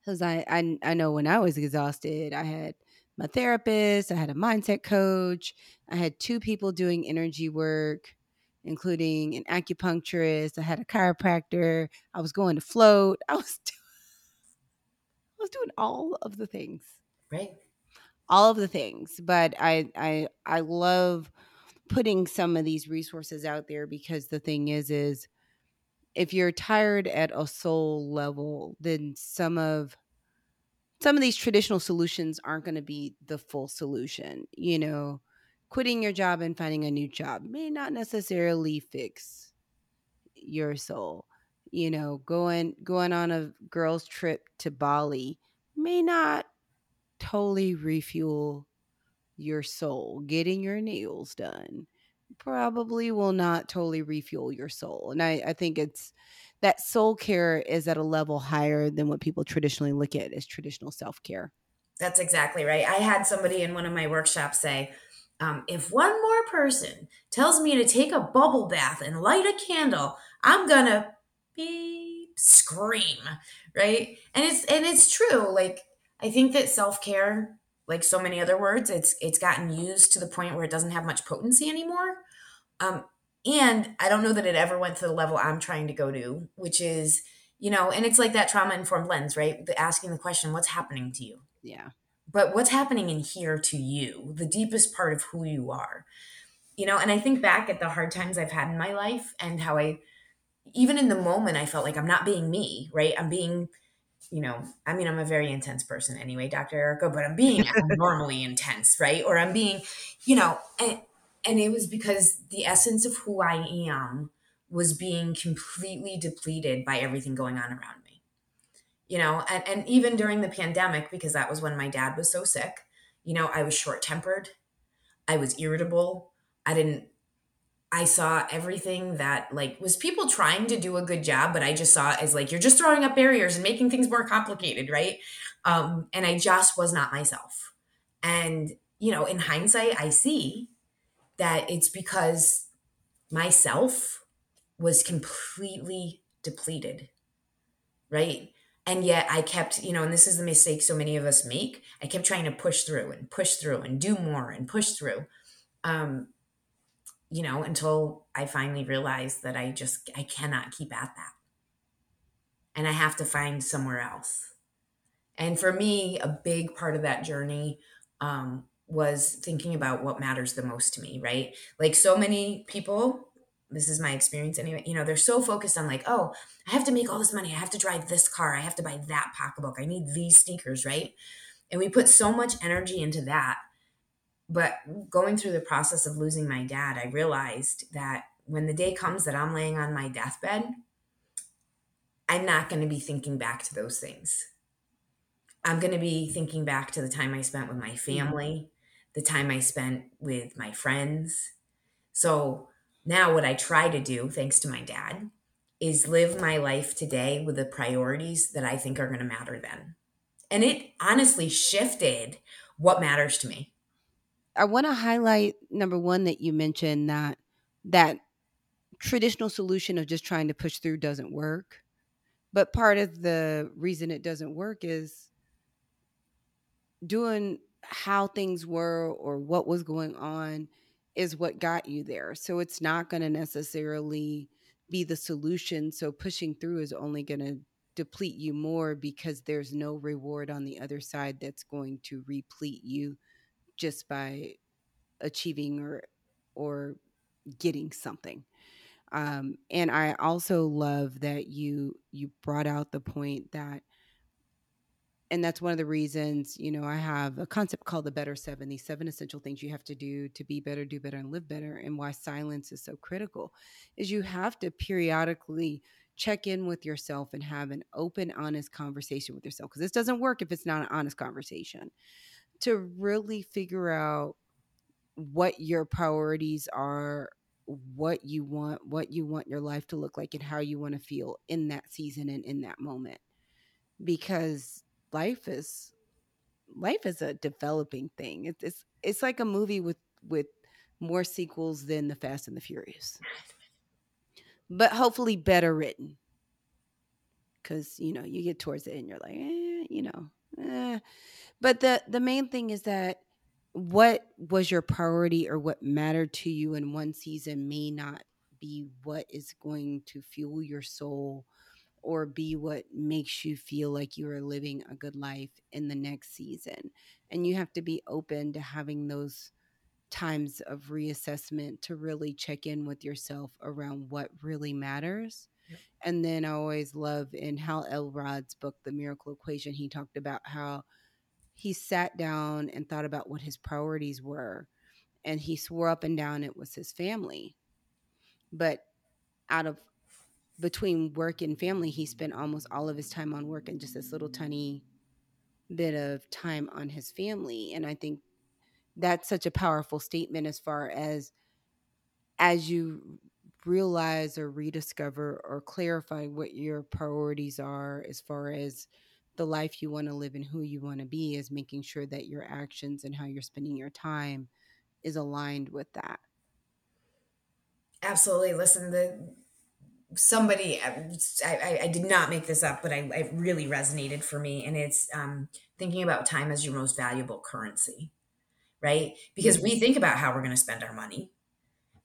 S2: Because I, I I know when I was exhausted, I had my therapist, I had a mindset coach, I had two people doing energy work, including an acupuncturist, I had a chiropractor, I was going to float, I was doing, I was doing all of the things.
S3: Right
S2: all of the things but i i i love putting some of these resources out there because the thing is is if you're tired at a soul level then some of some of these traditional solutions aren't going to be the full solution you know? Quitting your job and finding a new job may not necessarily fix your soul you know? Going going on a girls trip to bali may not totally refuel your soul. Getting your nails done probably will not totally refuel your soul. And I, I think it's that soul care is at a level higher than what people traditionally look at as traditional self care.
S3: That's exactly right. I had somebody in one of my workshops say, um, if one more person tells me to take a bubble bath and light a candle, I'm going to be scream, right? And it's and it's true. Like I think that self-care, like so many other words, it's it's gotten used to the point where it doesn't have much potency anymore. Um, and I don't know that it ever went to the level I'm trying to go to, which is, you know, and it's like that trauma informed lens, right? The, asking the question, what's happening to you?
S2: Yeah.
S3: But what's happening in here to you, the deepest part of who you are? You know, and I think back at the hard times I've had in my life and how I, even in the moment, I felt like I'm not being me, right? I'm being, you know, I mean, I'm a very intense person anyway, Dr. Erica, but I'm being abnormally intense, right? Or I'm being, you know, and, and it was because the essence of who I am was being completely depleted by everything going on around me. You know, and, and even during the pandemic, because that was when my dad was so sick, you know, I was short tempered, I was irritable, I didn't I saw everything that like was people trying to do a good job, but I just saw as like you're just throwing up barriers and making things more complicated, right? Um, and I just was not myself. And you know, in hindsight, I see that it's because myself was completely depleted, right? And yet I kept, you know, and this is the mistake so many of us make. I kept trying to push through and push through and do more and push through. Um, you know, until I finally realized that I just I cannot keep at that. And I have to find somewhere else. And for me, a big part of that journey um, was thinking about what matters the most to me, right? Like so many people, this is my experience anyway, you know, they're so focused on like, oh, I have to make all this money. I have to drive this car. I have to buy that pocketbook. I need these sneakers, right? And we put so much energy into that. But going through the process of losing my dad, I realized that when the day comes that I'm laying on my deathbed, I'm not going to be thinking back to those things. I'm going to be thinking back to the time I spent with my mm-hmm. family, the time I spent with my friends. So now, what I try to do, thanks to my dad, is live my life today with the priorities that I think are going to matter then. And it honestly shifted what matters to me.
S2: I want to highlight number one that you mentioned that that traditional solution of just trying to push through doesn't work. But part of the reason it doesn't work is doing how things were or what was going on is what got you there. So it's not going to necessarily be the solution. So pushing through is only going to deplete you more because there's no reward on the other side that's going to replete you just by achieving or or getting something. Um, and I also love that you you brought out the point that and that's one of the reasons you know i have a concept called the better seven these seven essential things you have to do to be better do better and live better and why silence is so critical is you have to periodically check in with yourself and have an open honest conversation with yourself because this doesn't work if it's not an honest conversation to really figure out what your priorities are what you want what you want your life to look like and how you want to feel in that season and in that moment because life is life is a developing thing. It's it's, it's like a movie with with more sequels than the Fast and the Furious, but hopefully better written. Because you know you get towards the end, you're like, eh, you know, eh. but the the main thing is that what was your priority or what mattered to you in one season may not be what is going to fuel your soul or be what makes you feel like you are living a good life in the next season. And you have to be open to having those times of reassessment to really check in with yourself around what really matters. And then I always love in Hal Elrod's book, The Miracle Equation, he talked about how he sat down and thought about what his priorities were. And he swore up and down it was his family. But out of between work and family, he spent almost all of his time on work and just this little tiny bit of time on his family. And I think that's such a powerful statement as far as as you realize or rediscover or clarify what your priorities are as far as the life you want to live and who you want to be is making sure that your actions and how you're spending your time is aligned with that.
S3: Absolutely. Listen the somebody I, I, I, did not make this up but I, it really resonated for me and it's um, thinking about time as your most valuable currency right? Because we think about how we're going to spend our money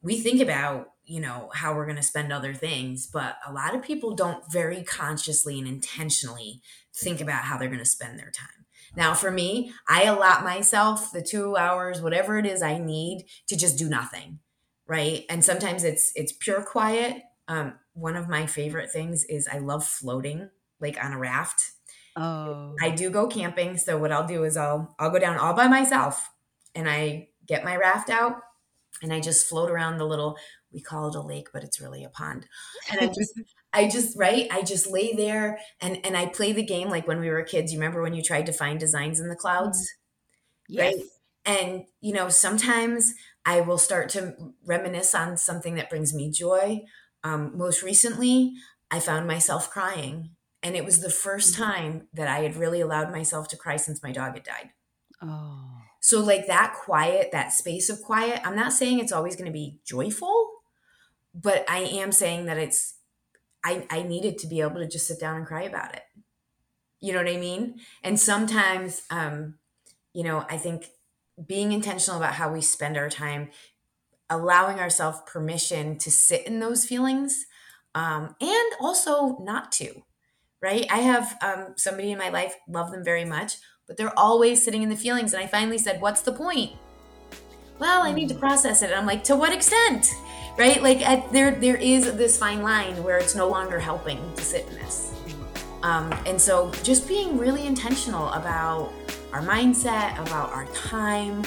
S3: we think about you know how we're going to spend other things but a lot of people don't very consciously and intentionally think about how they're going to spend their time now for me i allot myself the two hours whatever it is i need to just do nothing right and sometimes it's it's pure quiet um, one of my favorite things is I love floating like on a raft. Oh. I do go camping, so what I'll do is I'll I'll go down all by myself and I get my raft out and I just float around the little we call it a lake, but it's really a pond. And I just I just right, I just lay there and and I play the game like when we were kids. You remember when you tried to find designs in the clouds? Mm-hmm. Yes. Right? And you know, sometimes I will start to reminisce on something that brings me joy um, most recently, I found myself crying. And it was the first mm-hmm. time that I had really allowed myself to cry since my dog had died. Oh. So, like that quiet, that space of quiet, I'm not saying it's always going to be joyful, but I am saying that it's, I, I needed to be able to just sit down and cry about it. You know what I mean? And sometimes, um, you know, I think being intentional about how we spend our time allowing ourselves permission to sit in those feelings um, and also not to right i have um, somebody in my life love them very much but they're always sitting in the feelings and i finally said what's the point well i need to process it and i'm like to what extent right like at, there there is this fine line where it's no longer helping to sit in this um, and so just being really intentional about our mindset about our time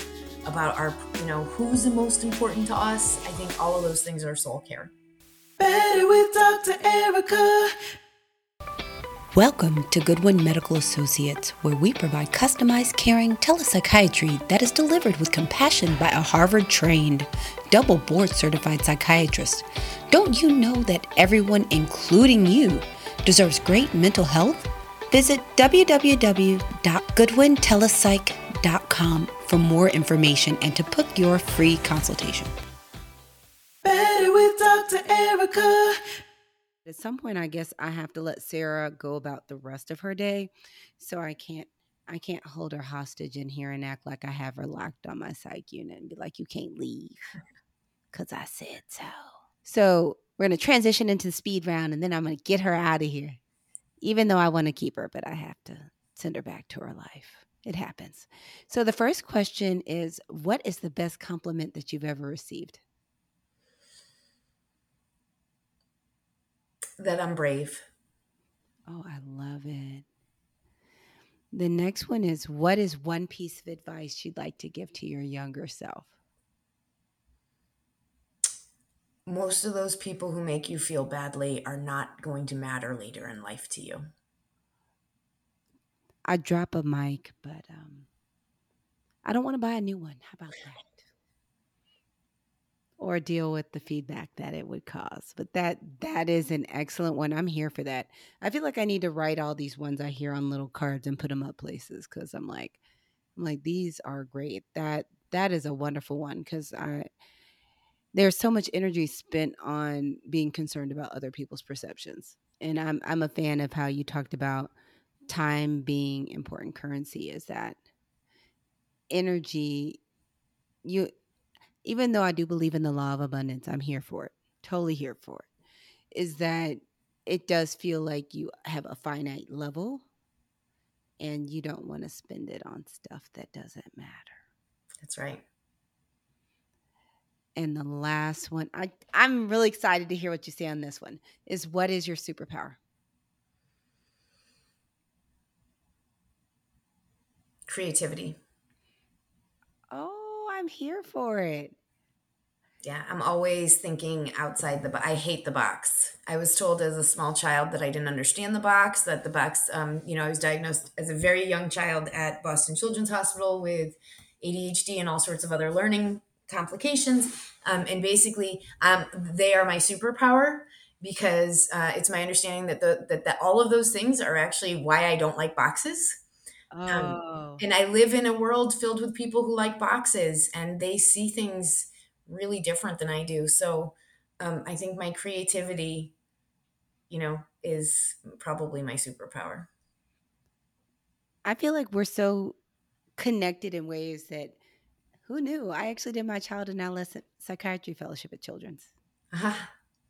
S3: about our, you know, who's the most important to us. I think all of those things are soul care. Better with Dr.
S4: Ericka. Welcome to Goodwin Medical Associates, where we provide customized, caring telepsychiatry that is delivered with compassion by a Harvard trained, double board certified psychiatrist. Don't you know that everyone, including you, deserves great mental health? Visit www.goodwintelepsych.com for more information and to book your free consultation. Better with
S2: Dr. Ericka. At some point, I guess I have to let Sarah go about the rest of her day, so I can't. I can't hold her hostage in here and act like I have her locked on my psych unit and be like, "You can't leave," because I said so. So we're gonna transition into the speed round, and then I'm gonna get her out of here. Even though I want to keep her, but I have to send her back to her life. It happens. So the first question is what is the best compliment that you've ever received?
S3: That I'm brave.
S2: Oh, I love it. The next one is what is one piece of advice you'd like to give to your younger self?
S3: Most of those people who make you feel badly are not going to matter later in life to you.
S2: I drop a mic, but um, I don't want to buy a new one. How about that? Or deal with the feedback that it would cause. But that that is an excellent one. I'm here for that. I feel like I need to write all these ones I hear on little cards and put them up places because I'm like, I'm like these are great. That that is a wonderful one because I there's so much energy spent on being concerned about other people's perceptions. And I'm I'm a fan of how you talked about time being important currency is that energy you even though I do believe in the law of abundance, I'm here for it. Totally here for it. Is that it does feel like you have a finite level and you don't want to spend it on stuff that doesn't matter.
S3: That's right.
S2: And the last one, I, I'm really excited to hear what you say on this one, is what is your superpower?
S3: creativity.
S2: I'm here for it.
S3: Yeah, I'm always thinking outside the box. I hate the box. I was told as a small child that I didn't understand the box, that the box, um, you know, I was diagnosed as a very young child at Boston Children's Hospital with ADHD and all sorts of other learning complications. Um, and basically, um, they are my superpower because uh, it's my understanding that, the, that, that all of those things are actually why I don't like boxes um, oh. and I live in a world filled with people who like boxes and they see things really different than I do. So um, I think my creativity you know, is probably my superpower.
S2: I feel like we're so connected in ways that who knew? I actually did my child and adolescent psychiatry fellowship at Children's.
S3: Uh-huh.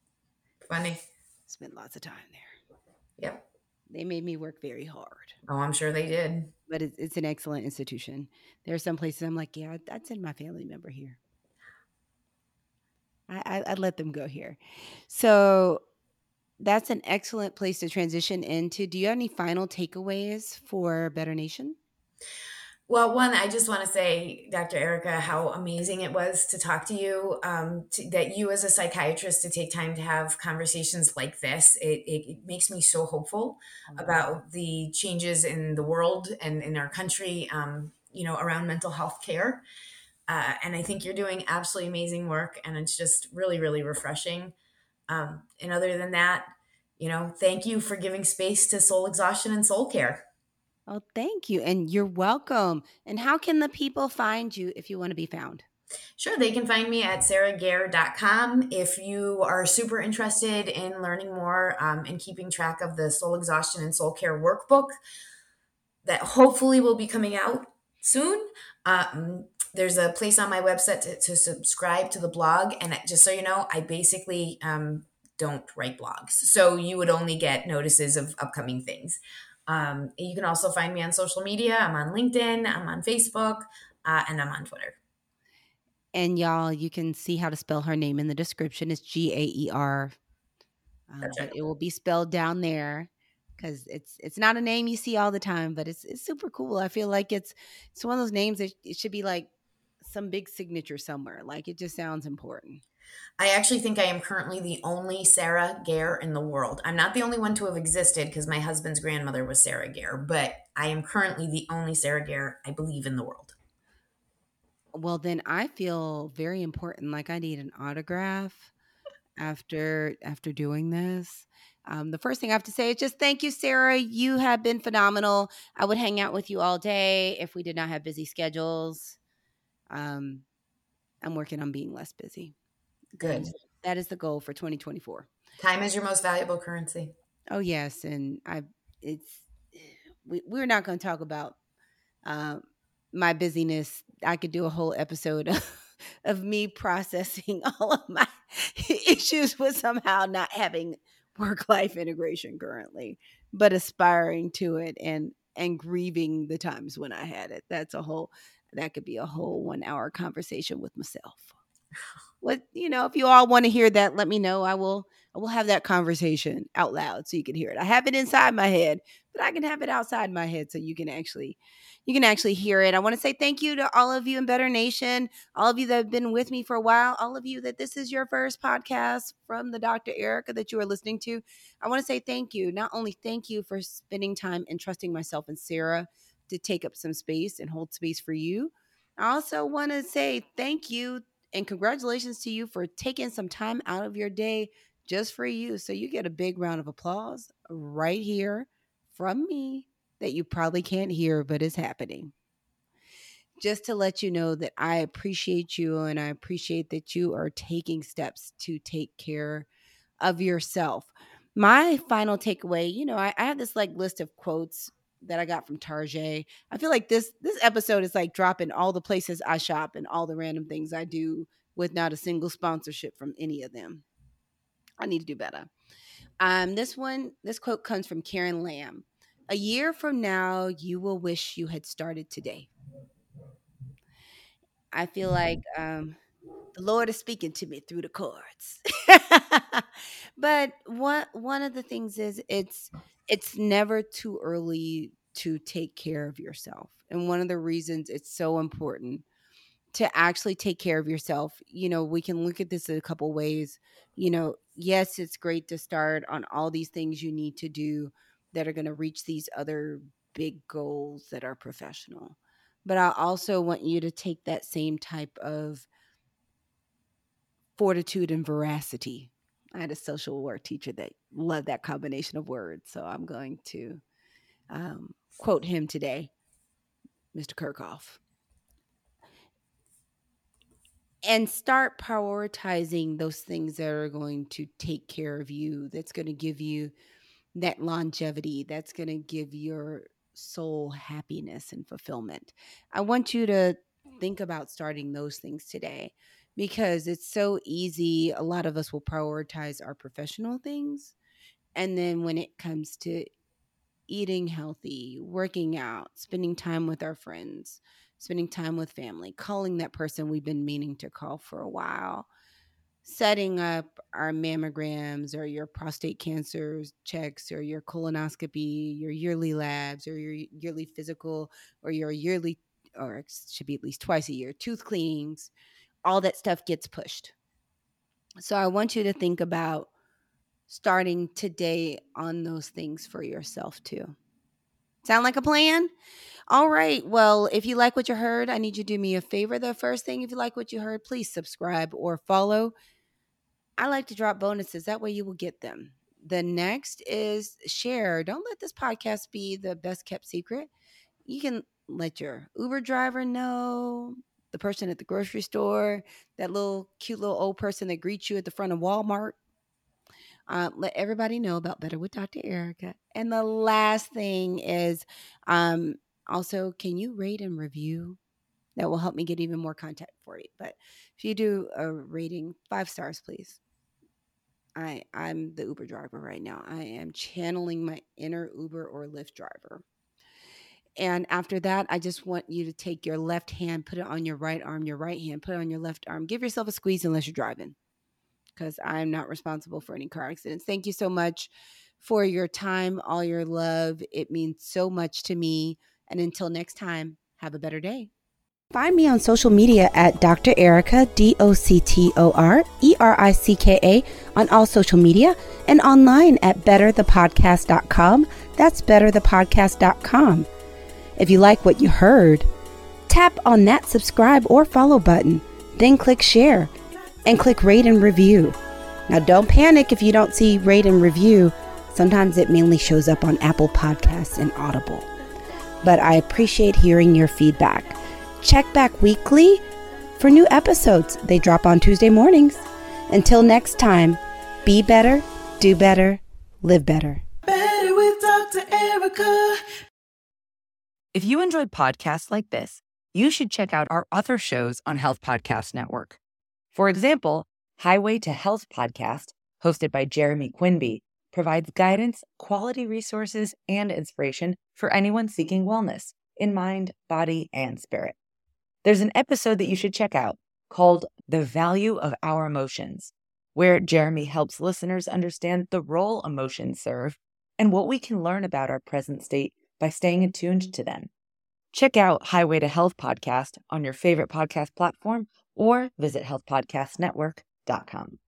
S3: Funny.
S2: Spent lots of time there.
S3: Yep.
S2: They made me work very hard.
S3: Oh, I'm sure they did.
S2: But it's, it's an excellent institution. There are some places I'm like, yeah, I'd, I'd send my family member here. I, I, I'd let them go here. So that's an excellent place to transition into. Do you have any final takeaways for Better Nation?
S3: Well, one, I just want to say, Dr. Ericka, how amazing it was to talk to you. Um, to, that you, as a psychiatrist, to take time to have conversations like this, it, it, it makes me so hopeful mm-hmm. about the changes in the world and in our country. Um, you know, around mental health care, uh, and I think you're doing absolutely amazing work, and it's just really, really refreshing. Um, and other than that, you know, thank you for giving space to soul exhaustion and soul care.
S2: Oh, thank you. And you're welcome. And how can the people find you if you want to be found?
S3: Sure, they can find me at sarahgaer.com. If you are super interested in learning more um, and keeping track of the soul exhaustion and soul care workbook that hopefully will be coming out soon, um, there's a place on my website to, to, subscribe to the blog. And just so you know, I basically um, don't write blogs. So you would only get notices of upcoming things. Um, you can also find me on social media. I'm on LinkedIn, I'm on Facebook, uh, and I'm on Twitter.
S2: And y'all, you can see how to spell her name in the description. It's G A E R. Um, right. It will be spelled down there because it's it's not a name you see all the time, but it's it's super cool. I feel like it's it's one of those names that it should be like some big signature somewhere. Like it just sounds important.
S3: I actually think I am currently the only Sarah Gaer in the world. I'm not the only one to have existed because my husband's grandmother was Sarah Gaer, but I am currently the only Sarah Gaer I believe in the world.
S2: Well, then I feel very important. Like I need an autograph after after doing this. Um, the first thing I have to say is just thank you, Sarah. You have been phenomenal. I would hang out with you all day if we did not have busy schedules. Um, I'm working on being less busy.
S3: Good.
S2: That is the goal for 2024.
S3: Time is your most valuable currency.
S2: Oh yes, and I it's we, we're not going to talk about uh, my busyness. I could do a whole episode of, of me processing all of my issues with somehow not having work life integration currently, but aspiring to it and and grieving the times when I had it. That's a whole that could be a whole one hour conversation with myself. What you know, if you all want to hear that, let me know. I will I will have that conversation out loud so you can hear it. I have it inside my head, but I can have it outside my head so you can actually you can actually hear it. I want to say thank you to all of you in Better Nation, all of you that have been with me for a while, all of you that this is your first podcast from the Dr. Ericka that you are listening to. I want to say thank you. Not only thank you for spending time and trusting myself and Sarah to take up some space and hold space for you. I also want to say thank you and congratulations to you for taking some time out of your day just for you. So you get a big round of applause right here from me that you probably can't hear, but is happening. Just to let you know that I appreciate you and I appreciate that you are taking steps to take care of yourself. My final takeaway, you know, I, I have this like list of quotes that I got from Target. I feel like this this episode is like dropping all the places I shop and all the random things I do with not a single sponsorship from any of them. I need to do better. Um, this one, this quote comes from Karen Lamb. A year from now, you will wish you had started today. I feel like um, the Lord is speaking to me through the chords. but one one of the things is it's it's never too early to take care of yourself. And one of the reasons it's so important to actually take care of yourself, you know, we can look at this in a couple ways. You know, yes, it's great to start on all these things you need to do that are going to reach these other big goals that are professional. But I also want you to take that same type of fortitude and veracity. I had a social work teacher that loved that combination of words. So I'm going to um, quote him today, Mr. Kirchhoff. and start prioritizing those things that are going to take care of you that's going to give you that longevity that's going to give your soul happiness and fulfillment i want you to think about starting those things today because it's so easy a lot of us will prioritize our professional things and then when it comes to eating healthy working out spending time with our friends spending time with family, calling that person we've been meaning to call for a while, setting up our mammograms or your prostate cancer checks or your colonoscopy, your yearly labs or your yearly physical or your yearly, or it should be at least twice a year, tooth cleanings, all that stuff gets pushed. So I want you to think about starting today on those things for yourself too. Sound like a plan? All right. Well, if you like what you heard, I need you to do me a favor. The first thing, if you like what you heard, please subscribe or follow. I like to drop bonuses. That way you will get them. The next is share. Don't let this podcast be the best kept secret. You can let your Uber driver know, the person at the grocery store, that little cute little old person that greets you at the front of Walmart. Uh, let everybody know about Better with Dr. Ericka. And the last thing is um, also, can you rate and review? That will help me get even more content for you. But if you do a rating, five stars, please. I I'm the Uber driver right now. I am channeling my inner Uber or Lyft driver. And after that, I just want you to take your left hand, put it on your right arm, your right hand, put it on your left arm. Give yourself a squeeze unless you're driving, because I'm not responsible for any car accidents. Thank you so much for your time, all your love. It means so much to me. And until next time, have a better day.
S4: Find me on social media at Dr. Ericka, D O C T O R E R I C K A, on all social media and online at betterthepodcast.com. That's betterthepodcast.com. If you like what you heard, tap on that subscribe or follow button, then click share and click rate and review. Now, don't panic if you don't see rate and review. Sometimes it mainly shows up on Apple Podcasts and Audible but I appreciate hearing your feedback. Check back weekly for new episodes. They drop on Tuesday mornings. Until next time, be better, do better, live better. Better with Dr.
S1: Ericka. If you enjoyed podcasts like this, you should check out our other shows on Health Podcast Network. For example, Highway to Health podcast, hosted by Jeremy Quinby, provides guidance, quality resources, and inspiration for anyone seeking wellness in mind, body, and spirit. There's an episode that you should check out called The Value of Our Emotions, where Jeremy helps listeners understand the role emotions serve and what we can learn about our present state by staying attuned to them. Check out Highway to Health podcast on your favorite podcast platform or visit healthpodcastnetwork.com.